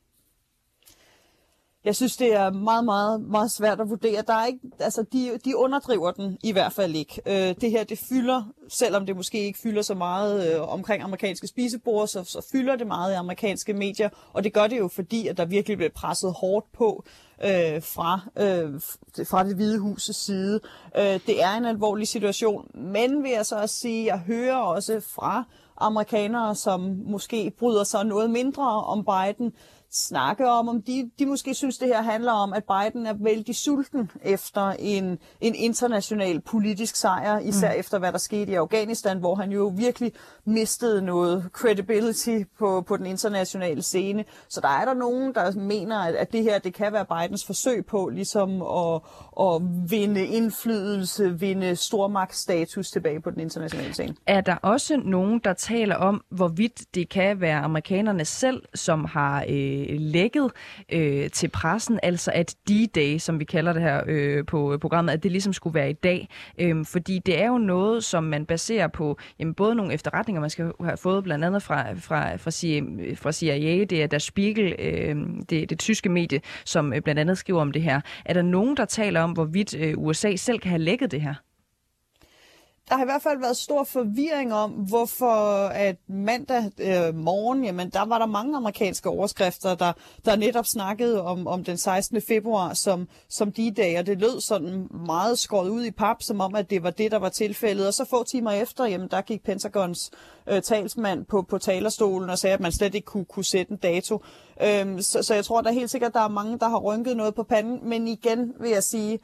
Jeg synes, det er meget, meget, meget svært at vurdere. Der er ikke, altså, de, de underdriver den i hvert fald ikke. Øh, det her, det fylder, selvom det måske ikke fylder så meget øh, omkring amerikanske spisebord, så, så fylder det meget i amerikanske medier. Og det gør det jo, fordi at der virkelig bliver presset hårdt på øh, fra, øh, fra det hvide hus' side. Øh, det er en alvorlig situation, men vil jeg så også sige, jeg hører også fra amerikanere, som måske bryder sig noget mindre om Biden, snakke om, om de, de måske synes, det her handler om, at Biden er vældig sulten efter en, en international politisk sejr, især mm. efter hvad der skete i Afghanistan, hvor han jo virkelig mistede noget credibility på, på den internationale scene. Så der er der nogen, der mener, at, at det her det kan være Bidens forsøg på ligesom at, at vinde indflydelse, vinde stormagtsstatus tilbage på den internationale scene. Er der også nogen, der taler om, hvorvidt det kan være amerikanerne selv, som har øh, Øh, lækket øh, til pressen, altså at D-Day, som vi kalder det her øh, på øh, programmet, at det ligesom skulle være i dag. Øh, fordi det er jo noget, som man baserer på jamen, både nogle efterretninger, man skal have fået blandt andet fra, fra, fra, CIA, fra CIA, det er Der Spiegel, øh, det, det tyske medie, som øh, blandt andet skriver om det her. Er der nogen, der taler om, hvorvidt øh, USA selv kan have lækket det her? Der har i hvert fald været stor forvirring om, hvorfor at mandag øh, morgen, jamen der var der mange amerikanske overskrifter, der, der netop snakkede om, om den 16. februar som, som de dag, og det lød sådan meget skåret ud i pap, som om, at det var det, der var tilfældet. Og så få timer efter, jamen der gik Pentagons øh, talsmand på, på talerstolen og sagde, at man slet ikke kunne, kunne sætte en dato. Øhm, så, så jeg tror da helt sikkert, at der er mange, der har rynket noget på panden, men igen vil jeg sige,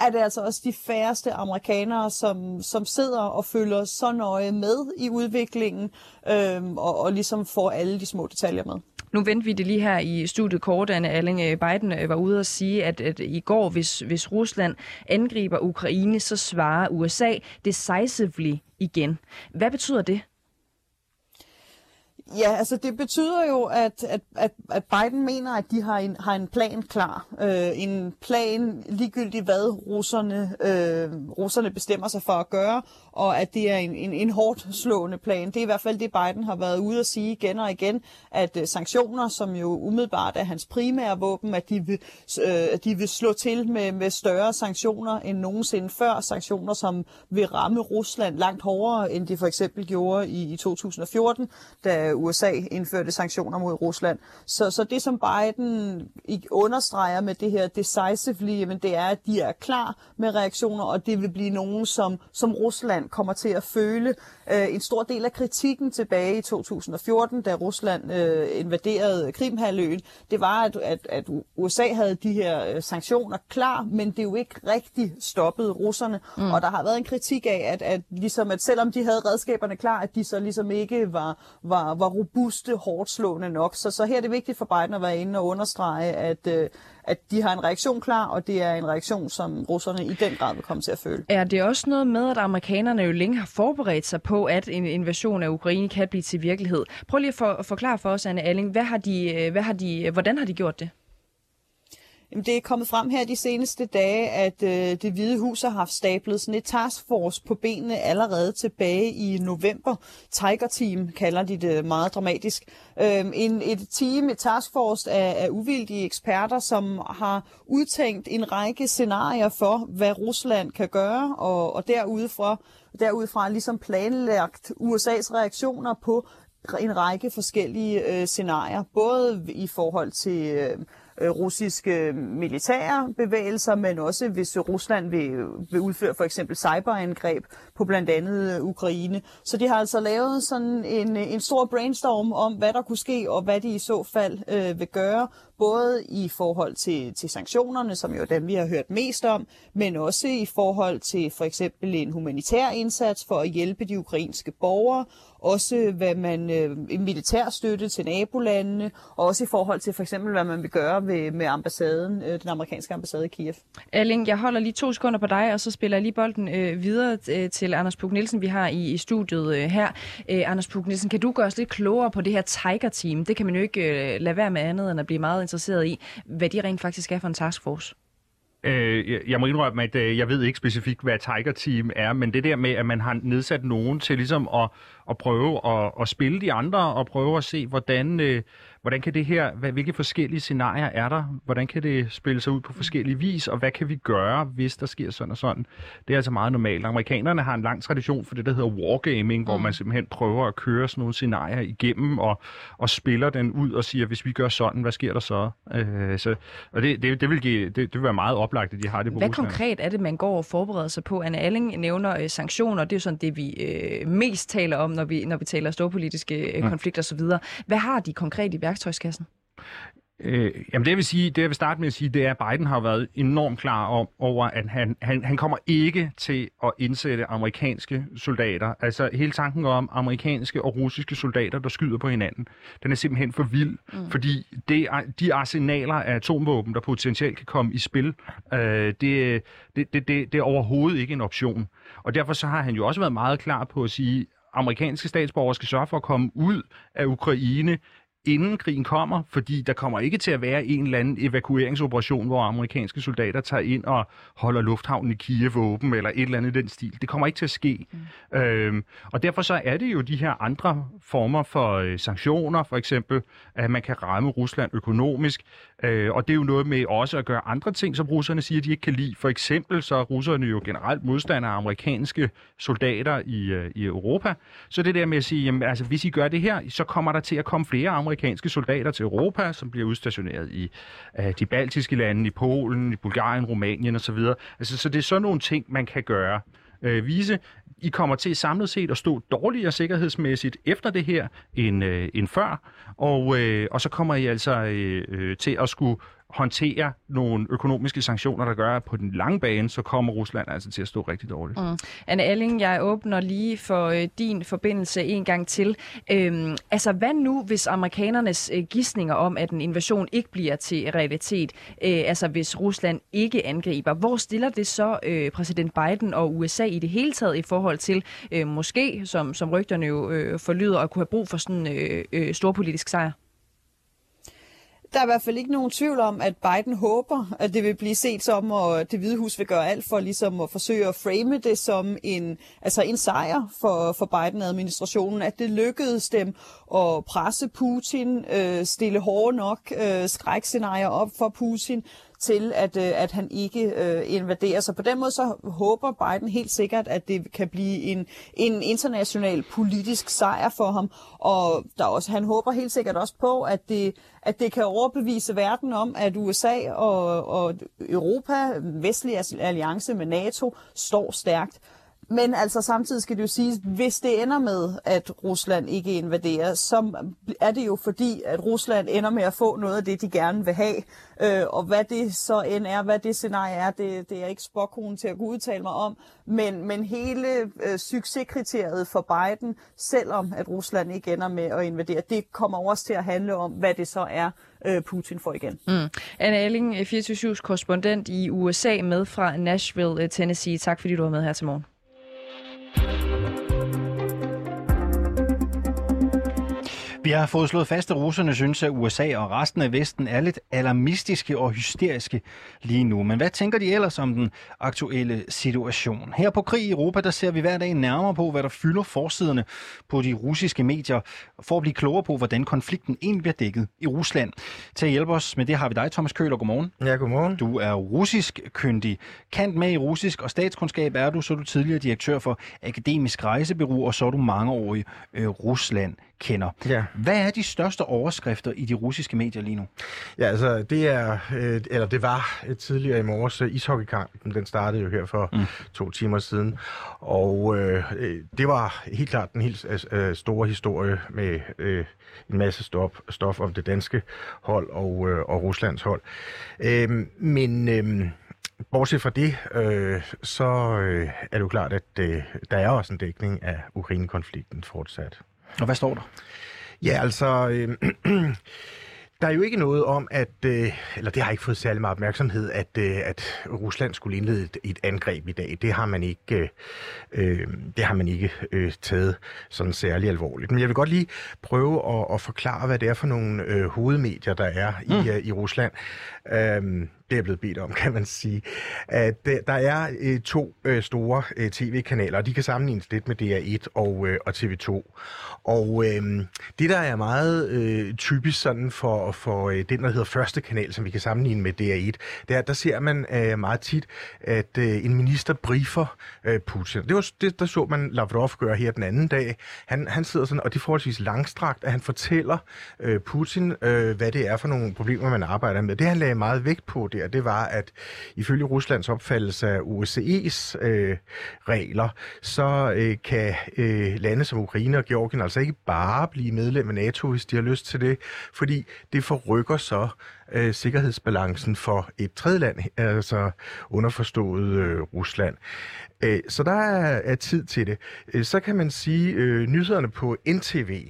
er det altså også de færreste amerikanere, som, som sidder og følger så nøje med i udviklingen, øhm, og, og ligesom får alle de små detaljer med. Nu vendte vi det lige her i studiet kort, Anne Alling. Øh, Biden øh, var ude at sige, at, at i går, hvis, hvis Rusland angriber Ukraine, så svarer USA decisively igen. Hvad betyder det? Ja, altså det betyder jo, at, at, at, at Biden mener, at de har en, har en plan klar. Øh, en plan ligegyldigt, hvad russerne, øh, russerne bestemmer sig for at gøre, og at det er en, en, en hårdt slående plan. Det er i hvert fald det, Biden har været ude at sige igen og igen, at øh, sanktioner, som jo umiddelbart er hans primære våben, at de vil, øh, at de vil slå til med, med større sanktioner end nogensinde før. Sanktioner, som vil ramme Rusland langt hårdere, end de for eksempel gjorde i, i 2014, da USA indførte sanktioner mod Rusland. Så, så det, som Biden understreger med det her decisively, jamen, det er, at de er klar med reaktioner, og det vil blive nogen, som, som Rusland kommer til at føle. Øh, en stor del af kritikken tilbage i 2014, da Rusland øh, invaderede Krimhaløen, det var, at, at, at USA havde de her øh, sanktioner klar, men det jo ikke rigtig stoppet russerne. Mm. Og der har været en kritik af, at, at, ligesom, at selvom de havde redskaberne klar, at de så ligesom ikke var, var, var robuste, hårdt slående nok. Så, så her er det vigtigt for Biden at være inde og understrege, at, øh, at de har en reaktion klar, og det er en reaktion, som russerne i den grad vil komme til at føle. Er det også noget med, at amerikanerne jo længe har forberedt sig på, at en invasion af Ukraine kan blive til virkelighed? Prøv lige at, for, forklare for os, Anne Alling, hvad har de, øh, hvad har de, øh, hvordan har de gjort det? Jamen, det er kommet frem her de seneste dage, at øh, det hvide hus har haft stablet sådan et taskforce på benene allerede tilbage i november. Tiger Team kalder de det meget dramatisk. Øh, en, et team, et taskforce af, af uvildige eksperter, som har udtænkt en række scenarier for, hvad Rusland kan gøre, og, og derudfra, derudfra ligesom planlagt USA's reaktioner på en række forskellige øh, scenarier, både i forhold til øh, Øh, russiske militære bevægelser, men også hvis Rusland vil, vil udføre for eksempel cyberangreb på blandt andet øh, Ukraine. Så de har altså lavet sådan en, øh, en stor brainstorm om, hvad der kunne ske, og hvad de i så fald øh, vil gøre, både i forhold til, til sanktionerne, som jo er dem, vi har hørt mest om, men også i forhold til for eksempel en humanitær indsats for at hjælpe de ukrainske borgere, også hvad man øh, militær støtte til nabolandene, og også i forhold til for eksempel, hvad man vil gøre ved, med ambassaden, øh, den amerikanske ambassade i Kiev. Erling, jeg holder lige to sekunder på dig, og så spiller jeg lige bolden øh, videre øh, til Anders Puk Nielsen, vi har i, i studiet øh, her. Øh, Anders Puk Nielsen, kan du gøre os lidt klogere på det her Tiger-team? Det kan man jo ikke øh, lade være med andet, end at blive meget interesseret i, hvad de rent faktisk er for en taskforce. Øh, jeg må indrømme, at øh, jeg ved ikke specifikt, hvad Tiger Team er, men det der med, at man har nedsat nogen til ligesom at, at prøve at, at spille de andre, og prøve at se, hvordan, øh, hvordan kan det her, hvad, hvilke forskellige scenarier er der? Hvordan kan det spille sig ud på forskellige vis, og hvad kan vi gøre, hvis der sker sådan og sådan? Det er altså meget normalt. Amerikanerne har en lang tradition for det, der hedder wargaming, mm. hvor man simpelthen prøver at køre sådan nogle scenarier igennem og, og spiller den ud og siger, hvis vi gør sådan, hvad sker der så? Øh, så og det, det, det, vil give, det, det vil være meget oplagt, at de har det på Hvad Rusland. konkret er det, man går og forbereder sig på? Anne Alling nævner øh, sanktioner, det er jo sådan det, vi øh, mest taler om, når vi, når vi taler storpolitiske øh, Mm. konflikter osv. Hvad har de konkret i værktøjskassen? Øh, jamen det jeg vil sige, det jeg vil starte med at sige, det er, at Biden har været enormt klar om, over, at han, han, han kommer ikke til at indsætte amerikanske soldater. Altså hele tanken om amerikanske og russiske soldater, der skyder på hinanden, den er simpelthen for vild, mm. fordi det, de arsenaler af atomvåben, der potentielt kan komme i spil, øh, det, det, det, det, det er overhovedet ikke en option. Og derfor så har han jo også været meget klar på at sige, amerikanske statsborgere skal sørge for at komme ud af Ukraine inden krigen kommer, fordi der kommer ikke til at være en eller anden evakueringsoperation, hvor amerikanske soldater tager ind og holder lufthavnen i Kiev åben, eller et eller andet i den stil. Det kommer ikke til at ske. Mm. Øhm, og derfor så er det jo de her andre former for øh, sanktioner, for eksempel, at man kan ramme Rusland økonomisk, øh, og det er jo noget med også at gøre andre ting, som russerne siger, de ikke kan lide. For eksempel så er russerne jo generelt modstandere af amerikanske soldater i, øh, i Europa. Så det der med at sige, jamen, altså, hvis I gør det her, så kommer der til at komme flere amerikanske soldater til Europa, som bliver udstationeret i øh, de baltiske lande, i Polen, i Bulgarien, Rumænien osv. Altså, så det er sådan nogle ting, man kan gøre. Øh, vise, I kommer til samlet set at stå dårligere sikkerhedsmæssigt efter det her end, øh, end før, og, øh, og så kommer I altså øh, øh til at skulle håndtere nogle økonomiske sanktioner, der gør, at på den lange bane, så kommer Rusland altså til at stå rigtig dårligt. Mm. Anne Alling, jeg åbner lige for øh, din forbindelse en gang til. Øhm, altså, hvad nu, hvis amerikanernes øh, gissninger om, at en invasion ikke bliver til realitet, øh, altså hvis Rusland ikke angriber, hvor stiller det så øh, præsident Biden og USA i det hele taget i forhold til øh, måske, som, som rygterne jo øh, forlyder, at kunne have brug for sådan en øh, øh, storpolitisk sejr? Der er i hvert fald ikke nogen tvivl om, at Biden håber, at det vil blive set som, og det hvide hus vil gøre alt for ligesom at forsøge at frame det som en, altså en sejr for, for Biden-administrationen, at det lykkedes dem at presse Putin, øh, stille hårde nok øh, skrækscenarier op for Putin, til, at, øh, at han ikke øh, invaderer. Så på den måde så håber Biden helt sikkert, at det kan blive en, en international politisk sejr for ham. Og der også, han håber helt sikkert også på, at det, at det kan overbevise verden om, at USA og, og Europa, vestlig alliance med NATO, står stærkt. Men altså samtidig skal det jo siges, hvis det ender med, at Rusland ikke invaderer, så er det jo fordi, at Rusland ender med at få noget af det, de gerne vil have. Øh, og hvad det så end er, hvad det scenarie er, det, det er ikke spokkonen til at kunne udtale mig om. Men, men hele øh, succeskriteriet for Biden, selvom at Rusland ikke ender med at invadere, det kommer også til at handle om, hvad det så er, øh, Putin får igen. Mm. Anne Elling, øh, 24-7's korrespondent i USA med fra Nashville, øh, Tennessee. Tak fordi du var med her til morgen. Bye. Vi har fået slået fast, at russerne synes, at USA og resten af Vesten er lidt alarmistiske og hysteriske lige nu. Men hvad tænker de ellers om den aktuelle situation? Her på Krig i Europa, der ser vi hver dag nærmere på, hvad der fylder forsiderne på de russiske medier, for at blive klogere på, hvordan konflikten egentlig bliver dækket i Rusland. Til at hjælpe os med det har vi dig, Thomas Køler. Godmorgen. Ja, godmorgen. Du er russisk kyndig. Kant med i russisk og statskundskab er du, så er du tidligere direktør for Akademisk Rejsebureau, og så er du mangeårig øh, Rusland kender. Ja. Hvad er de største overskrifter i de russiske medier lige nu? Ja, altså det er, øh, eller det var øh, tidligere i morges øh, ishockeykampen, den startede jo her for mm. to timer siden, og øh, øh, det var helt klart en helt øh, store historie med øh, en masse stof, stof om det danske hold og, øh, og Ruslands hold. Øh, men øh, Bortset fra det, øh, så øh, er det jo klart, at øh, der er også en dækning af Ukraine-konflikten fortsat. Og hvad står der? Ja, altså... Øh, Der er jo ikke noget om, at, øh, eller det har ikke fået særlig meget opmærksomhed, at, øh, at Rusland skulle indlede et, et angreb i dag. Det har man ikke, øh, det har man ikke øh, taget sådan særlig alvorligt. Men jeg vil godt lige prøve at, at forklare, hvad det er for nogle øh, hovedmedier, der er i, mm. øh, i Rusland. Øh, det er jeg blevet bedt om, kan man sige. At der, der er øh, to øh, store øh, tv-kanaler, og de kan sammenlignes lidt med DR1 og, øh, og TV2. Og øh, det, der er meget øh, typisk sådan for, for øh, den, der hedder første kanal, som vi kan sammenligne med DR1, det er, at der ser man øh, meget tit, at øh, en minister briefer øh, Putin. Det var det, der så man Lavrov gøre her den anden dag. Han, han sidder sådan, og det er forholdsvis langstrakt, at han fortæller øh, Putin, øh, hvad det er for nogle problemer, man arbejder med. Det, han lagde meget vægt på der, det var, at ifølge Ruslands opfattelse af OSCE's øh, regler, så øh, kan øh, lande som Ukraine og Georgien altså ikke bare blive medlem af NATO, hvis de har lyst til det, fordi det forrykker så øh, sikkerhedsbalancen for et tredje land, altså underforstået øh, Rusland. Øh, så der er, er tid til det. Øh, så kan man sige, øh, nyhederne på NTV,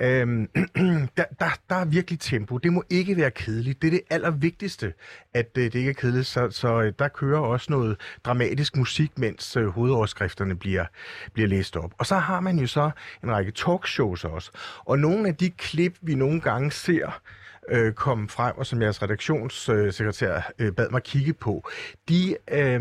Øhm, der, der, der er virkelig tempo. Det må ikke være kedeligt. Det er det allervigtigste, at øh, det ikke er kedeligt. Så, så øh, der kører også noget dramatisk musik, mens øh, hovedoverskrifterne bliver, bliver læst op. Og så har man jo så en række talkshows også. Og nogle af de klip, vi nogle gange ser, øh, kom frem, og som jeres redaktionssekretær øh, bad mig kigge på, de, øh,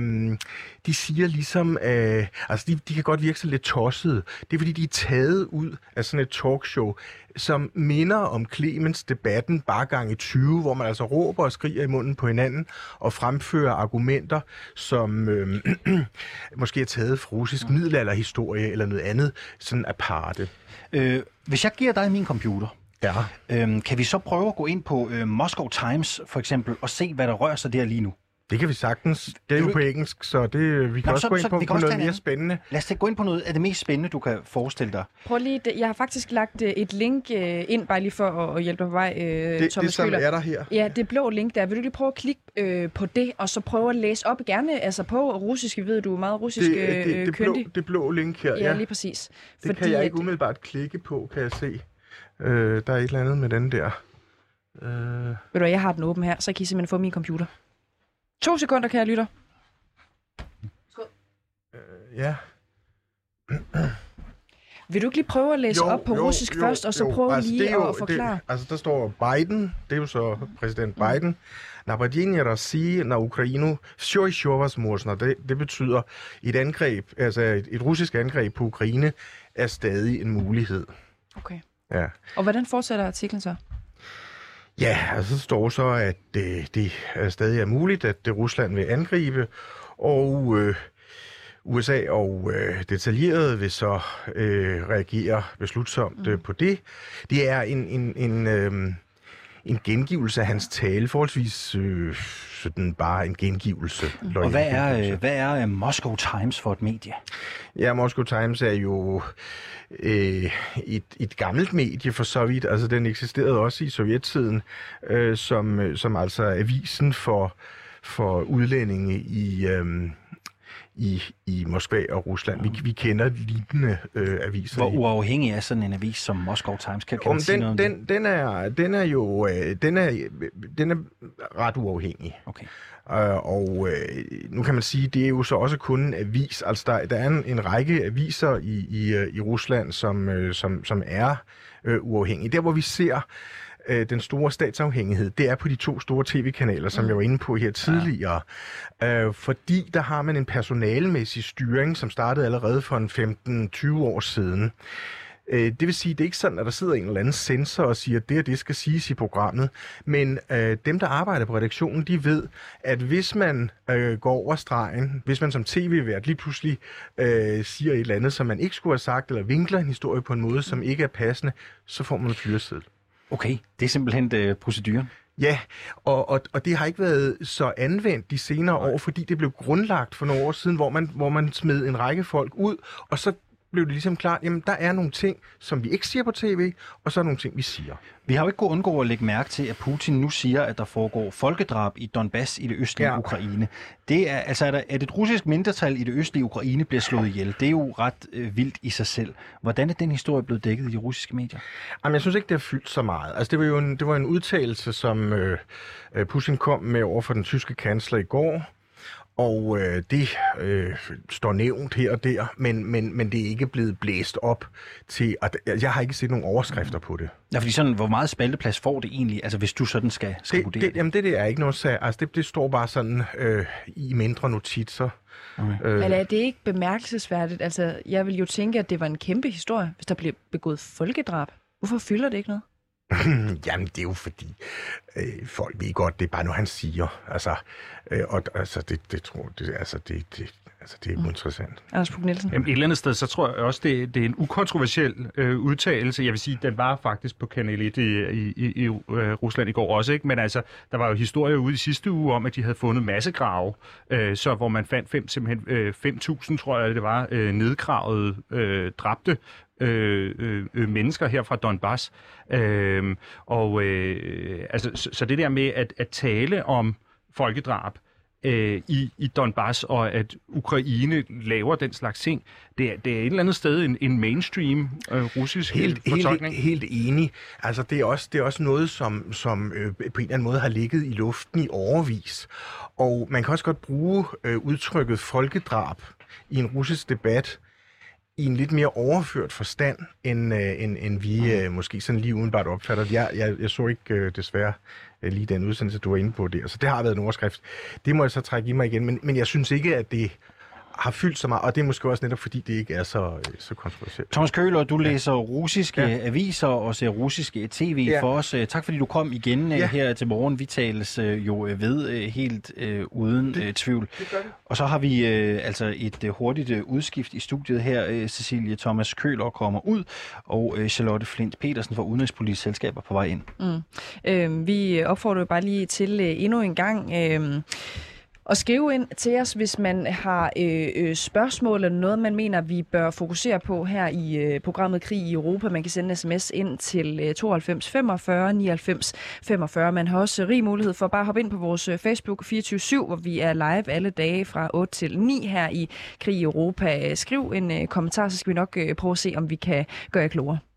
de siger ligesom, øh, altså de, de kan godt virke så lidt tossede. Det er fordi, de er taget ud af sådan et talkshow, som minder om Clemens debatten bare i 20, hvor man altså råber og skriger i munden på hinanden og fremfører argumenter, som øh, måske er taget fra russisk middelalderhistorie eller noget andet, sådan aparte. Øh, hvis jeg giver dig min computer, Ja. Øhm, kan vi så prøve at gå ind på øh, Moscow Times for eksempel og se, hvad der rører sig der lige nu? Det kan vi sagtens. Det er jo på engelsk, så det, vi kan Nå, også så, gå ind på, på noget mere spændende. Lad os gå ind på noget af det mest spændende, du kan forestille dig. Prøv lige, jeg har faktisk lagt øh, et link øh, ind, bare lige for at hjælpe dig på vej, øh, det, Thomas Det, som er der her. Ja, det blå link der. Vil du lige prøve at klikke øh, på det, og så prøve at læse op gerne, altså på russisk, ved du er meget russisk det, det, det, det, blå, det blå link her, ja. Ja, lige præcis. Det Fordi, kan jeg ikke umiddelbart klikke på, kan jeg se. Øh, der er et eller andet med den der. Øh... Ved du jeg har den åben her, så kan I simpelthen få min computer. To sekunder, kan jeg lytte. Skål. Øh, ja. Vil du ikke lige prøve at læse jo, op på jo, russisk jo, først, og så jo. prøve altså, lige jo, at forklare? Det, altså, der står Biden, det er jo så præsident mm. Biden, Нападение России на Ukraine, все еще возможно. Det, det betyder, et angreb, altså et, et russisk angreb på Ukraine, er stadig en mulighed. Okay. Ja. Og hvordan fortsætter artiklen så? Ja, altså så står så, at øh, det er stadig er muligt, at det Rusland vil angribe, og øh, USA og øh, detaljeret vil så øh, reagere beslutsomt øh, på det. Det er en, en, en, øh, en gengivelse af hans tale, forholdsvis øh, sådan bare en gengivelse. Mm. Og hvad er, øh, hvad er Moscow Times for et medie? Ja, Moscow Times er jo øh, et, et gammelt medie for så vidt. Altså, den eksisterede også i sovjettiden, øh, som, som altså avisen for, for udlændinge i... Øh, i, i Moskva og Rusland. Vi, vi kender lignende øh, aviser. Hvor uafhængig er sådan en avis som Moscow Times? Kan, kan Om den, noget den, den, er, den er jo øh, den er, den er ret uafhængig. Okay. Øh, og øh, nu kan man sige, det er jo så også kun en avis. Altså der, der er en, en række aviser i, i, øh, i Rusland, som, øh, som, som er øh, uafhængige. Der hvor vi ser øh, den store statsafhængighed, det er på de to store tv-kanaler, som mm. jeg var inde på her tidligere. Ja. Øh, fordi der har man en personalmæssig styring, som startede allerede for en 15-20 år siden. Øh, det vil sige, det er ikke sådan, at der sidder en eller anden sensor og siger, at det og det skal siges i programmet. Men øh, dem, der arbejder på redaktionen, de ved, at hvis man øh, går over stregen, hvis man som tv-vært lige pludselig øh, siger et eller andet, som man ikke skulle have sagt, eller vinkler en historie på en måde, som ikke er passende, så får man en fyreseddel. Okay, det er simpelthen øh, proceduren. Ja, og, og, og det har ikke været så anvendt de senere år, fordi det blev grundlagt for nogle år siden, hvor man, hvor man smed en række folk ud, og så blev det ligesom klart, jamen der er nogle ting, som vi ikke siger på tv, og så er nogle ting, vi siger. Vi har jo ikke kunnet undgå at lægge mærke til, at Putin nu siger, at der foregår folkedrab i Donbass i det østlige ja. Ukraine. Det er, altså, at, at et russisk mindretal i det østlige Ukraine bliver slået ihjel, det er jo ret øh, vildt i sig selv. Hvordan er den historie blevet dækket i de russiske medier? Jamen, jeg synes ikke, det har fyldt så meget. Altså, det var jo en, det var en udtalelse, som øh, øh Putin kom med over for den tyske kansler i går, Og øh, det øh, står nævnt her og der, men, men, men det er ikke blevet blæst op til... At, jeg har ikke set nogen overskrifter på det. Ja, fordi sådan, hvor meget spalteplads får det egentlig, altså hvis du sådan skal, skal det, vurdere det, det? Jamen det, det er ikke noget sag. Altså det, det står bare sådan øh, i mindre notitser. Okay. Øh, Men er det ikke bemærkelsesværdigt? Altså, jeg vil jo tænke, at det var en kæmpe historie, hvis der blev begået folkedrab. Hvorfor fylder det ikke noget? Jamen, det er jo fordi, øh, folk ved godt, det er bare noget, han siger. Altså, øh, og altså, det, det tror det, altså, det, det, altså, det er mm. interessant. Anders Puk Nielsen? Jamen, et eller andet sted, så tror jeg også, det, det er en ukontroversiel øh, udtalelse. Jeg vil sige, den var faktisk på Kanal 1 i, i, i, i øh, Rusland i går også, ikke? Men altså, der var jo historier ude i sidste uge om, at de havde fundet massegrave, øh, så hvor man fandt fem, simpelthen øh, 5.000, tror jeg det var, øh, nedgravede, øh, dræbte øh, øh, mennesker her fra Donbass. Øh, og øh, altså, så, så det der med at, at tale om folkedrab øh, i, i Donbass, og at Ukraine laver den slags ting, det er, det er et eller andet sted en, en mainstream øh, russisk Helt, fortolkning. helt, helt enig. Altså, det er også, det er også noget, som, som øh, på en eller anden måde har ligget i luften i overvis. Og man kan også godt bruge øh, udtrykket folkedrab i en russisk debat i en lidt mere overført forstand, end, øh, end, end vi øh, måske sådan lige udenbart opfatter. Jeg, jeg, jeg så ikke øh, desværre øh, lige den udsendelse, du var inde på der. Så det har været en overskrift. Det må jeg så trække i mig igen. Men, men jeg synes ikke, at det har fyldt så meget, og det er måske også netop, fordi det ikke er så, øh, så kontroversielt. Thomas Køhler, du læser russiske ja. aviser og ser russiske tv ja. for os. Øh, Tak fordi du kom igen øh, Ja. her til morgen. Vi tales øh, jo øh, ved øh, helt øh, uden øh, tvivl. Det. Og så har vi øh, altså et øh, hurtigt øh, udskift i studiet her. Øh, Cecilie Thomas Køhler kommer ud, og øh, Charlotte Flint Petersen fra Udenrigspolitisk Selskab er på vej ind. Mm. Øh, vi opfordrer jo bare lige til øh, endnu en gang... Øh, og skrive ind til os, hvis man har øh, øh, spørgsmål eller noget, man mener, vi bør fokusere på her i øh, programmet Krig i Europa. Man kan sende en sms ind til øh, 92 45 99 45. Man har også rig mulighed for at bare hoppe ind på vores øh, Facebook 24-7, hvor vi er live alle dage fra 8 til 9 her i Krig i Europa. Skriv en øh, kommentar, så skal vi nok øh, prøve at se, om vi kan gøre jer klogere.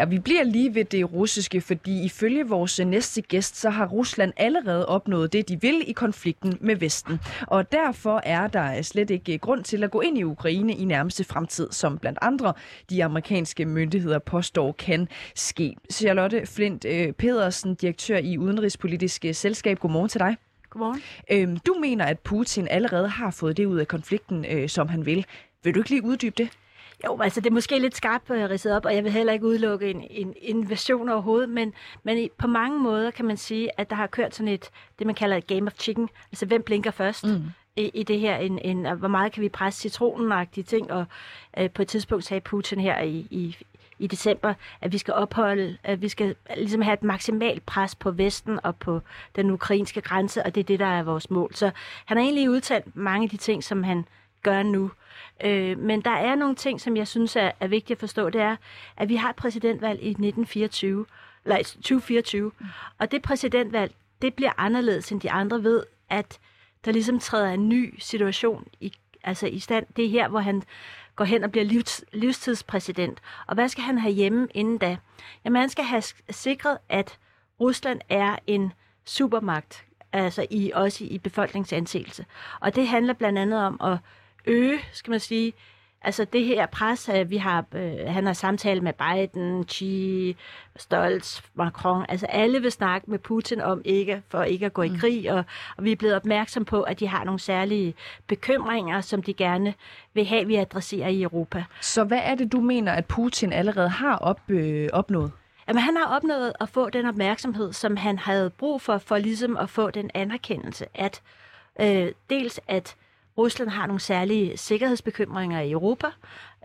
Ja, vi bliver lige ved det russiske, fordi ifølge vores næste gæst, så har Rusland allerede opnået det, de vil i konflikten med Vesten. Og derfor er der slet ikke grund til at gå ind i Ukraine i nærmeste fremtid, som blandt andre de amerikanske myndigheder påstår kan ske. Charlotte Flint øh, Pedersen, direktør i Udenrigspolitisk Selskab. Godmorgen til dig. Godmorgen. Øhm, du mener, at Putin allerede har fået det ud af konflikten, øh, som han vil. Vil du ikke lige uddybe det? Jo, altså det er måske lidt skarpt øh, ridset op, og jeg vil heller ikke udelukke en, en invasion overhovedet, men, men i, på mange måder kan man sige, at der har kørt sådan et, det man kalder et game of chicken, altså hvem blinker først mm. i, i det her, en, en, hvor meget kan vi presse citronenagtige ting, og øh, på et tidspunkt sagde Putin her i, i, i december, at vi skal opholde, at vi skal ligesom have et maksimalt pres på Vesten og på den ukrainske grænse, og det er det, der er vores mål. Så han har egentlig udtalt mange af de ting, som han gør nu. Øh, men der er nogle ting, som jeg synes er, er vigtigt at forstå. Det er, at vi har et præsidentvalg i 1924, eller i 2024, og det præsidentvalg, det bliver anderledes end de andre ved, at der ligesom træder en ny situation i, altså i stand. Det er her, hvor han går hen og bliver livs, livstidspræsident. Og hvad skal han have hjemme inden da? Jamen, han skal have sikret, at Rusland er en supermagt, altså i, også i befolkningsanseelse. Og det handler blandt andet om at øge, skal man sige, altså det her pres, at vi har, øh, han har samtale med Biden, Xi, Stolz, Macron, altså alle vil snakke med Putin om ikke, for ikke at gå i krig, og, og vi er blevet opmærksom på, at de har nogle særlige bekymringer, som de gerne vil have, vi adresserer i Europa. Så hvad er det, du mener, at Putin allerede har op, øh, opnået? Jamen, han har opnået at få den opmærksomhed, som han havde brug for, for ligesom at få den anerkendelse, at øh, dels at Rusland har nogle særlige sikkerhedsbekymringer i Europa,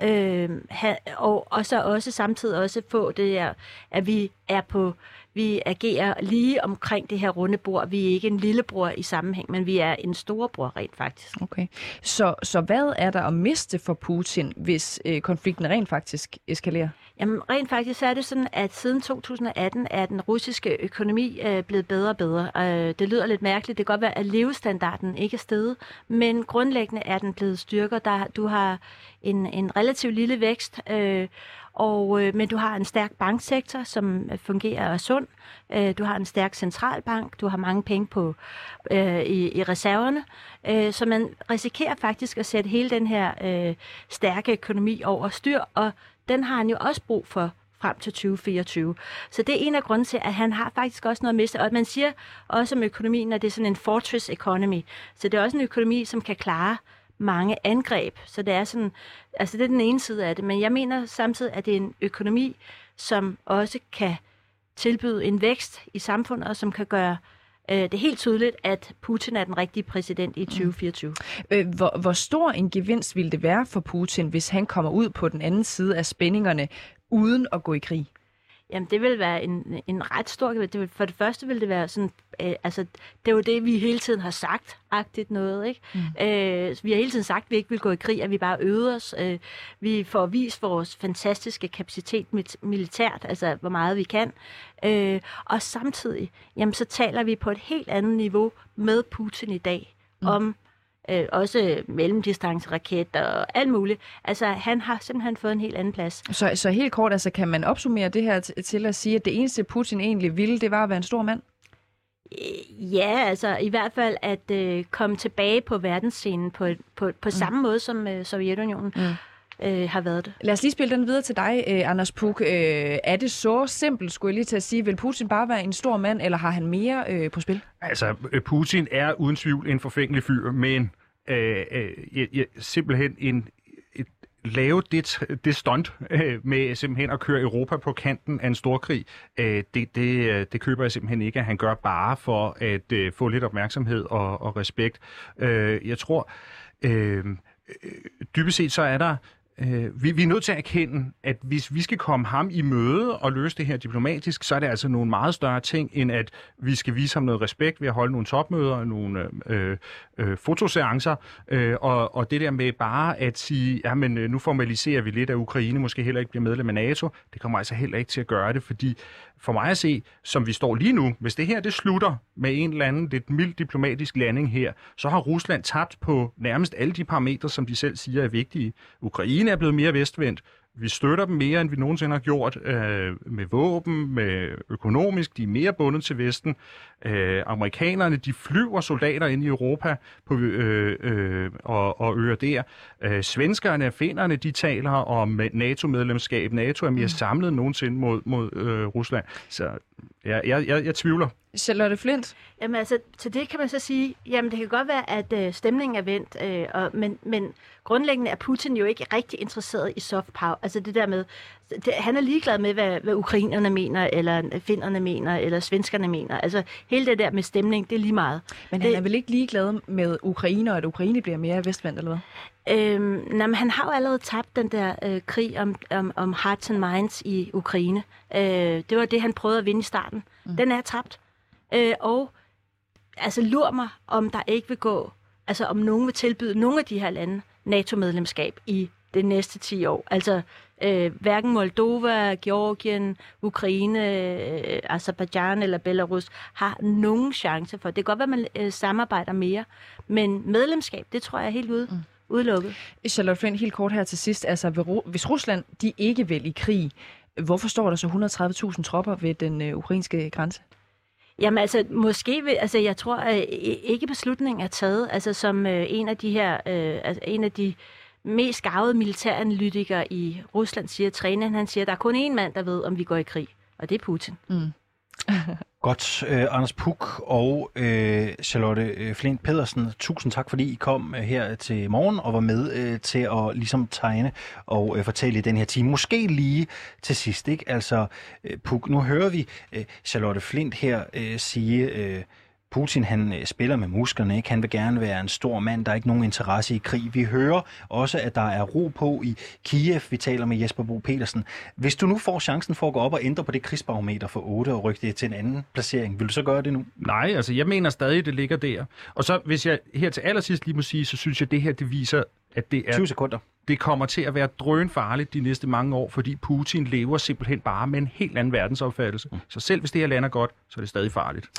øh, ha, og, og så også samtidig også få det her, at vi er på, vi agerer lige omkring det her runde bord. Vi er ikke en lillebror i sammenhæng, men vi er en storebror rent faktisk. Okay. Så, så hvad er der at miste for Putin, hvis øh, konflikten rent faktisk eskalerer? Jamen, rent faktisk er det sådan, at siden 2018 er den russiske økonomi øh, blevet bedre og bedre. Øh, det lyder lidt mærkeligt. Det kan godt være, at levestandarden ikke er steget, men grundlæggende er den blevet styrket. Der, du har en, en relativt lille vækst, øh, og, øh, men du har en stærk banksektor, som øh, fungerer og sund. Øh, du har en stærk centralbank, du har mange penge på øh, i, i reserverne, øh, så man risikerer faktisk at sætte hele den her øh, stærke økonomi over styr, og den har han jo også brug for frem til 2024. Så det er en af grunden til, at han har faktisk også noget at miste. Og man siger også om økonomien, at det er sådan en fortress economy. Så det er også en økonomi, som kan klare mange angreb. Så det er sådan, altså det er den ene side af det. Men jeg mener samtidig, at det er en økonomi, som også kan tilbyde en vækst i samfundet, og som kan gøre øh, det er helt tydeligt, at Putin er den rigtige præsident i 2024. Øh, hvor, hvor stor en gevinst ville det være for Putin, hvis han kommer ud på den anden side af spændingerne, uden at gå i krig? Jamen, det vil være en, en ret stor det vil, For det første vil det være sådan, øh, altså, det er jo det, vi hele tiden har sagt, agtigt noget, ikke? Mm. Øh, vi har hele tiden sagt, at vi ikke vil gå i krig, at vi bare øver os. Øh, vi får vist vores fantastiske kapacitet militært, altså hvor meget vi kan. Øh, og samtidig, jamen, så taler vi på et helt andet niveau med Putin i dag, mm. om øh, også mellemdistanceraketter og alt muligt. Altså, han har simpelthen fået en helt anden plads. Så, så helt kort, altså, kan man opsummere det her til at sige, at det eneste Putin egentlig ville, det var at være en stor mand? Øh, ja, altså i hvert fald at øh, komme tilbage på verdensscenen på, på, på mm. samme måde som øh, Sovjetunionen. Mm øh, har været det. Lad os lige spille den videre til dig, øh, Anders Puk. Øh, er det så simpelt, skulle jeg lige til at sige, vil Putin bare være en stor mand, eller har han mere øh, på spil? Altså, øh, Putin er uden tvivl en forfængelig fyr, men øh, øh, simpelthen en, et, lave det, det stunt øh, med simpelthen at køre Europa på kanten af en storkrig, øh, det, det, øh, det køber jeg simpelthen ikke, at han gør bare for at øh, få lidt opmærksomhed og, og respekt. Øh, jeg tror, øh, øh dybest set så er der Øh, vi, vi er nødt til at erkende, at hvis vi skal komme ham i møde og løse det her diplomatisk, så er det altså nogle meget større ting, end at vi skal vise ham noget respekt ved at holde nogle topmøder, og nogle øh, øh, fotoseancer, øh, og, og det der med bare at sige, ja, men øh, nu formaliserer vi lidt, at Ukraine måske heller ikke bliver medlem af NATO, det kommer altså heller ikke til at gøre det, fordi for mig at se, som vi står lige nu, hvis det her det slutter med en eller anden lidt mild diplomatisk landing her, så har Rusland tabt på nærmest alle de parametre, som de selv siger er vigtige. Ukraine er blevet mere vestvendt, vi støtter dem mere, end vi nogensinde har gjort, øh, med våben, med økonomisk. De er mere bundet til Vesten. Øh, amerikanerne, de flyver soldater ind i Europa på, øh, øh, og, og øger der. Øh, svenskerne og finnerne, de taler om NATO-medlemskab. NATO er mere mm. samlet nogensinde mod, mod øh, Rusland. Så jeg, jeg, jeg, jeg tvivler. Charlotte Flint? Jamen altså, til det kan man så sige, jamen det kan godt være, at øh, stemningen er vendt, øh, og, men, men grundlæggende er Putin jo ikke rigtig interesseret i soft power. Altså det der med, det, han er ligeglad med, hvad, hvad ukrainerne mener, eller finnerne mener, eller svenskerne mener. Altså hele det der med stemning, det er lige meget. Men han det, er vel ikke ligeglad med Ukraine, og at Ukraine bliver mere vestvendt, eller hvad? Øhm, nej, men han har jo allerede tabt den der øh, krig om, om, om hearts and minds i Ukraine. Øh, det var det, han prøvede at vinde i starten. Mm. Den er tabt. Øh, og altså lur mig, om der ikke vil gå, altså om nogen vil tilbyde nogle af de her lande NATO-medlemskab i de næste 10 år. Altså øh, hverken Moldova, Georgien, Ukraine, øh, Azerbaijan eller Belarus har nogen chance for. Det kan godt være, at man øh, samarbejder mere, men medlemskab, det tror jeg er helt ude. Mm udelukket. Charlotte Flint, helt kort her til sidst. Altså, hvis Rusland de ikke vil i krig, hvorfor står der så 130.000 tropper ved den øh, ukrainske grænse? Jamen altså, måske vil, altså jeg tror at øh, ikke beslutningen er taget, altså som øh, en af de her, øh, altså en af de mest gavede militæranalytikere i Rusland siger, træneren, han siger, der er kun én mand, der ved, om vi går i krig, og det er Putin. Mm. Godt. Øh, Anders Puk og øh, Charlotte øh, Flint Pedersen, tusind tak, fordi I kom øh, her til morgen og var med øh, til at ligesom tegne og øh, fortælle i den her time. Måske lige til sidst, ikke? Altså, øh, Puk, nu hører vi øh, Charlotte Flint her øh, sige... Øh, Putin han øh, spiller med musklerne, ikke? han vil gerne være en stor mand, der er ikke nogen interesse i krig. Vi hører også, at der er ro på i Kiev. Vi taler med Jesper Bo Petersen. Hvis du nu får chancen for at gå op og ændre på det krigsbarometer for 8 og rykke det til en anden placering, vil du så gøre det nu? Nej, altså jeg mener stadig, det ligger der. Og så hvis jeg her til allersidst lige må sige, så synes jeg, at det her det viser at det er 20 sekunder. det kommer til at være drønfarligt de næste mange år, fordi Putin lever simpelthen bare med en helt anden verdensopfattelse. Mm. Så selv hvis det her lander godt, så er det stadig farligt.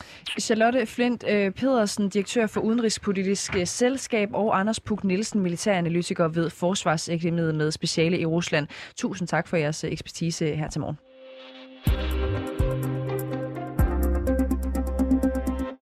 Charlotte Flint øh, Pedersen, direktør for Udenrigspolitisk øh, Selskab, og Anders Puk Nielsen, militæranalytiker ved Forsvarsakademiet med speciale i Rusland. Tusind tak for jeres øh, ekspertise her til morgen.